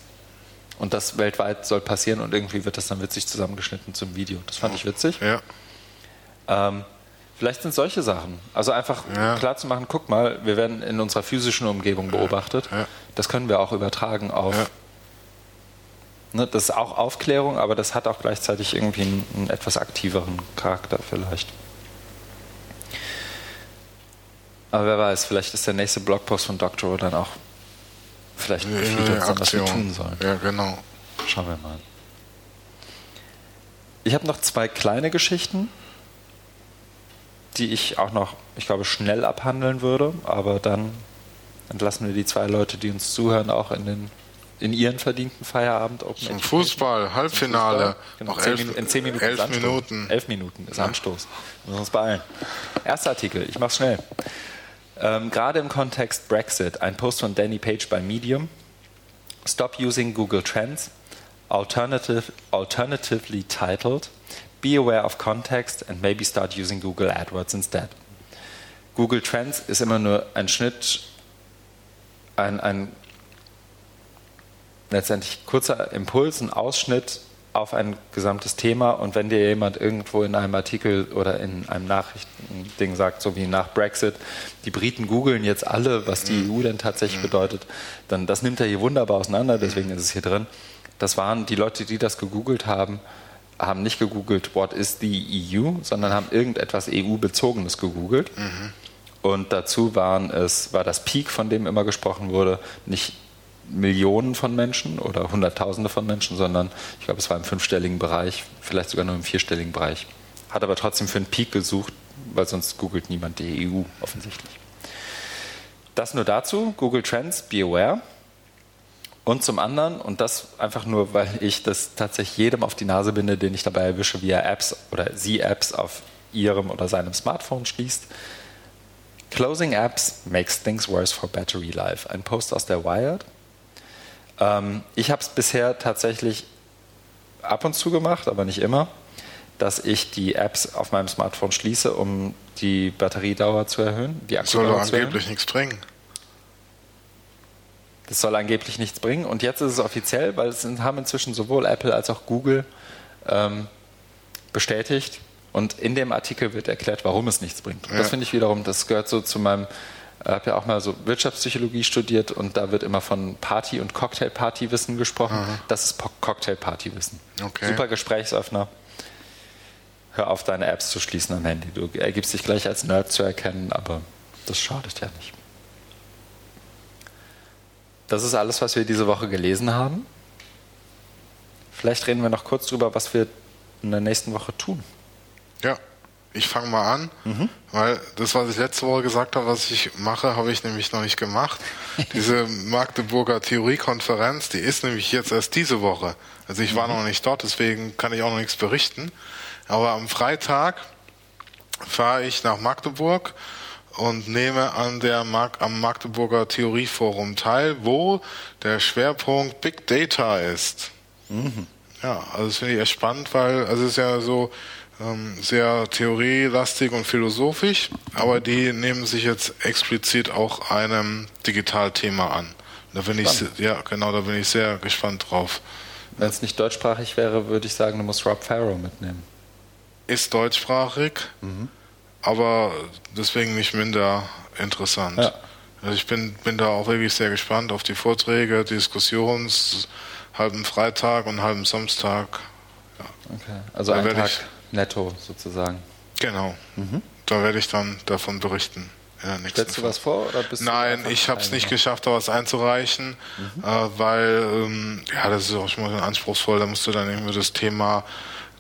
Und das weltweit soll passieren und irgendwie wird das dann witzig zusammengeschnitten zum Video. Das fand ich witzig. Ja. Ähm, vielleicht sind solche Sachen. Also einfach ja. klar zu machen, guck mal, wir werden in unserer physischen Umgebung beobachtet. Ja. Das können wir auch übertragen auf. Ne, das ist auch Aufklärung, aber das hat auch gleichzeitig irgendwie einen, einen etwas aktiveren Charakter vielleicht. Aber wer weiß, vielleicht ist der nächste Blogpost von Doctorow dann auch vielleicht ja, viel ja, was wir tun sollen. Ja, genau. Schauen wir mal. Ich habe noch zwei kleine Geschichten, die ich auch noch, ich glaube, schnell abhandeln würde, aber dann entlassen wir die zwei Leute, die uns zuhören, auch in den in ihren verdienten Feierabend Open Zum Fußball, Halbfinale. Genau, noch elf, in zehn Minuten. Elf Minuten. Elf Minuten ist Anstoß. Wir müssen uns beeilen. Erster Artikel, ich mach's schnell. Ähm, gerade im Kontext Brexit, ein Post von Danny Page bei Medium. Stop using Google Trends, alternative, alternatively titled, Be aware of context and maybe start using Google AdWords instead. Google Trends ist immer nur ein Schnitt, ein, ein letztendlich kurzer Impuls, ein Ausschnitt auf ein gesamtes Thema und wenn dir jemand irgendwo in einem Artikel oder in einem Nachrichtending sagt, so wie nach Brexit, die Briten googeln jetzt alle, was die mhm. EU denn tatsächlich mhm. bedeutet, dann das nimmt er hier wunderbar auseinander, deswegen ist es hier drin. Das waren die Leute, die das gegoogelt haben, haben nicht gegoogelt, what is the EU, sondern haben irgendetwas EU-bezogenes gegoogelt. Mhm. Und dazu waren es, war das Peak, von dem immer gesprochen wurde, nicht Millionen von Menschen oder Hunderttausende von Menschen, sondern ich glaube, es war im fünfstelligen Bereich, vielleicht sogar nur im vierstelligen Bereich. Hat aber trotzdem für einen Peak gesucht, weil sonst googelt niemand die EU offensichtlich. Das nur dazu, Google Trends, be aware. Und zum anderen, und das einfach nur, weil ich das tatsächlich jedem auf die Nase binde, den ich dabei erwische, wie er Apps oder sie Apps auf ihrem oder seinem Smartphone schließt. Closing Apps makes things worse for battery life. Ein Post aus der Wired. Ähm, ich habe es bisher tatsächlich ab und zu gemacht, aber nicht immer, dass ich die Apps auf meinem Smartphone schließe, um die Batteriedauer zu erhöhen. Die das soll angeblich nichts bringen. Das soll angeblich nichts bringen. Und jetzt ist es offiziell, weil es haben inzwischen sowohl Apple als auch Google ähm, bestätigt. Und in dem Artikel wird erklärt, warum es nichts bringt. Ja. Das finde ich wiederum, das gehört so zu meinem habe ja auch mal so Wirtschaftspsychologie studiert und da wird immer von Party- und Cocktailpartywissen gesprochen. Aha. Das ist Cocktailpartywissen. Okay. Super Gesprächsöffner. Hör auf, deine Apps zu schließen am Handy. Du ergibst dich gleich als Nerd zu erkennen, aber das schadet ja nicht. Das ist alles, was wir diese Woche gelesen haben. Vielleicht reden wir noch kurz drüber, was wir in der nächsten Woche tun. Ja, ich fange mal an, mhm. weil das, was ich letzte Woche gesagt habe, was ich mache, habe ich nämlich noch nicht gemacht. Diese Magdeburger Theoriekonferenz, die ist nämlich jetzt erst diese Woche. Also ich war mhm. noch nicht dort, deswegen kann ich auch noch nichts berichten. Aber am Freitag fahre ich nach Magdeburg und nehme an der Mag am Magdeburger Theorieforum teil, wo der Schwerpunkt Big Data ist. Mhm. Ja, also das finde ich echt spannend, weil also es ist ja so ähm, sehr theorielastig und philosophisch, aber die nehmen sich jetzt explizit auch einem Digitalthema an. Da bin ich ja genau, da bin ich sehr gespannt drauf. Wenn es nicht deutschsprachig wäre, würde ich sagen, du musst Rob Farrow mitnehmen. Ist deutschsprachig, mhm. aber deswegen nicht minder interessant. Ja. Also ich bin, bin da auch wirklich sehr gespannt auf die Vorträge, Diskussions, halben Freitag und halben Samstag. Ja. Okay, also da ein Tag ich, netto sozusagen. Genau. Mhm. Da werde ich dann davon berichten. Stellst du was vor? Nein, ich habe es nicht geschafft, da was einzureichen, mhm. äh, weil ähm, ja, das ist auch schon mal anspruchsvoll. Da musst du dann irgendwie das Thema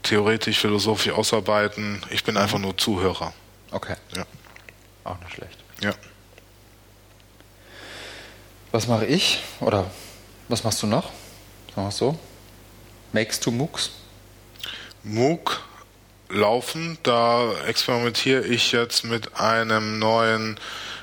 theoretisch, philosophisch ausarbeiten. Ich bin mhm. einfach nur Zuhörer. Okay. Ja. Auch nicht schlecht. Ja. Was mache ich? Oder was machst du noch? Sagen wir so. Makes to MOOCs? MOOC laufen. Da experimentiere ich jetzt mit einem neuen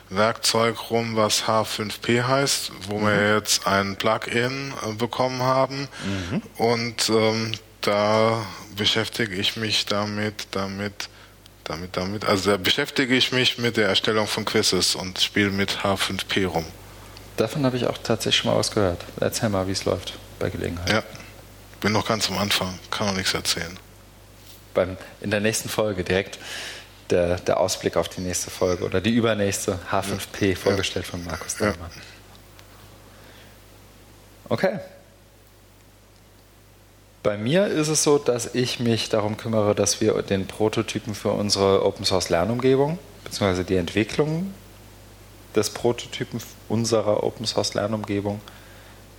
Werkzeug rum, was H5P heißt, wo mhm. wir jetzt ein Plugin äh, bekommen haben. Mhm. Und ähm, da beschäftige ich mich damit, damit, damit, damit. Also da beschäftige ich mich mit der Erstellung von Quizzes und spiele mit H5P rum. Davon habe ich auch tatsächlich schon mal was gehört. Erzähl mal, wie es läuft bei Gelegenheit. Ja, bin noch ganz am Anfang, kann noch nichts erzählen beim, in der nächsten Folge direkt der, der Ausblick auf die nächste Folge oder die übernächste H5P ja. vorgestellt von Markus Dallmann. Ja. Okay. Bei mir ist es so, dass ich mich darum kümmere, dass wir den Prototypen für unsere Open Source Lernumgebung bzw. die Entwicklung des Prototypen unserer Open Source Lernumgebung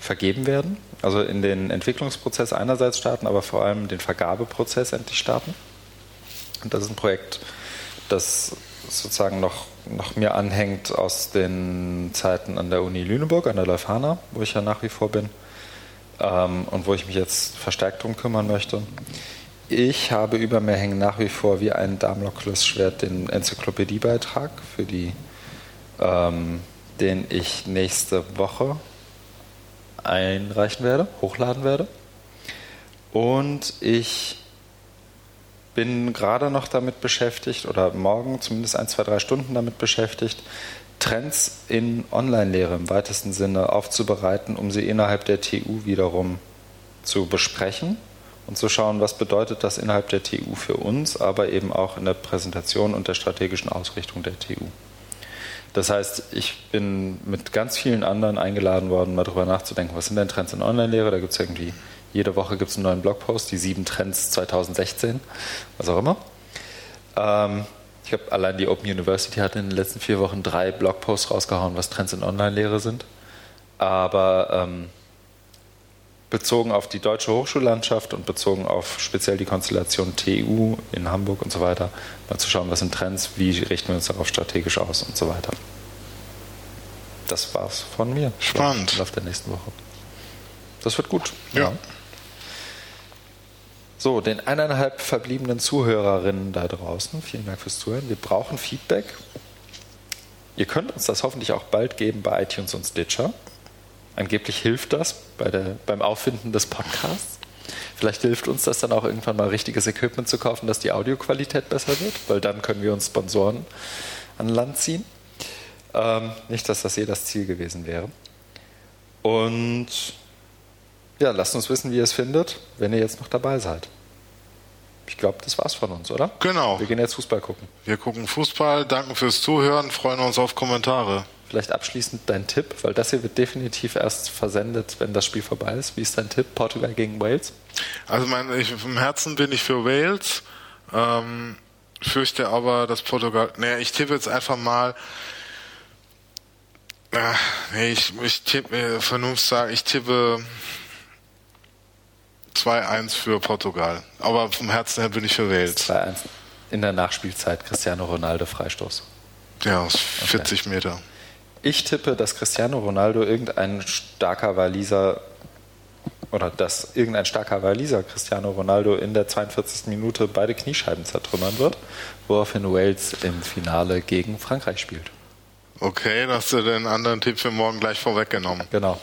vergeben werden. Also in den Entwicklungsprozess einerseits starten, aber vor allem den Vergabeprozess endlich starten. Und das ist ein Projekt, das sozusagen noch, noch mir anhängt aus den Zeiten an der Uni Lüneburg, an der Leuphana, wo ich ja nach wie vor bin ähm, und wo ich mich jetzt verstärkt darum kümmern möchte. Ich habe über mir hängen nach wie vor wie ein Damoklesschwert den Enzyklopädiebeitrag, für die, ähm, den ich nächste Woche einreichen werde, hochladen werde. Und ich bin gerade noch damit beschäftigt, oder morgen zumindest ein, zwei, drei Stunden damit beschäftigt, Trends in Online-Lehre im weitesten Sinne aufzubereiten, um sie innerhalb der TU wiederum zu besprechen und zu schauen, was bedeutet das innerhalb der TU für uns, aber eben auch in der Präsentation und der strategischen Ausrichtung der TU. Das heißt, ich bin mit ganz vielen anderen eingeladen worden, mal darüber nachzudenken, was sind denn Trends in Online-Lehre? Da gibt es irgendwie, jede Woche gibt es einen neuen Blogpost, die sieben Trends 2016, was auch immer. Ähm, ich habe allein die Open University hat in den letzten vier Wochen drei Blogposts rausgehauen, was Trends in Online-Lehre sind. Aber ähm, bezogen auf die deutsche Hochschullandschaft und bezogen auf speziell die Konstellation TU in Hamburg und so weiter, mal zu schauen, was sind Trends, wie richten wir uns darauf strategisch aus und so weiter. Das war's von mir. Spannend. Auf der nächsten Woche. Das wird gut. Ja. ja. So, den eineinhalb verbliebenen Zuhörerinnen da draußen, vielen Dank fürs Zuhören. Wir brauchen Feedback. Ihr könnt uns das hoffentlich auch bald geben bei iTunes und Stitcher. Angeblich hilft das bei der, beim Auffinden des Podcasts. Vielleicht hilft uns das dann auch irgendwann mal richtiges Equipment zu kaufen, dass die Audioqualität besser wird, weil dann können wir uns Sponsoren an Land ziehen. Ähm, nicht, dass das je das Ziel gewesen wäre. Und ja, lasst uns wissen, wie ihr es findet, wenn ihr jetzt noch dabei seid. Ich glaube, das war's von uns, oder? Genau. Wir gehen jetzt Fußball gucken. Wir gucken Fußball, danken fürs Zuhören, freuen uns auf Kommentare. Vielleicht abschließend dein Tipp, weil das hier wird definitiv erst versendet, wenn das Spiel vorbei ist. Wie ist dein Tipp? Portugal gegen Wales? Also mein, ich, im Herzen bin ich für Wales. Ähm, fürchte aber, dass Portugal. Naja, ich tippe jetzt einfach mal. Äh, nee, ich, ich tippe, äh, Vernunft sagen, ich tippe 2-1 für Portugal. Aber vom Herzen her bin ich für Wales. 2-1. in der Nachspielzeit Cristiano Ronaldo Freistoß. Ja, aus 40 okay. Meter. Ich tippe, dass Cristiano Ronaldo irgendein starker Waliser oder dass irgendein starker Waliser Cristiano Ronaldo in der 42. Minute beide Kniescheiben zertrümmern wird, woraufhin Wales im Finale gegen Frankreich spielt. Okay, hast du den anderen Tipp für morgen gleich vorweggenommen. Genau.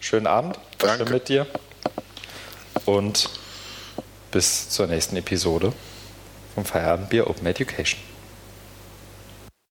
Schönen Abend. Danke. Schön mit dir. Und bis zur nächsten Episode vom Feierabendbier Open Education.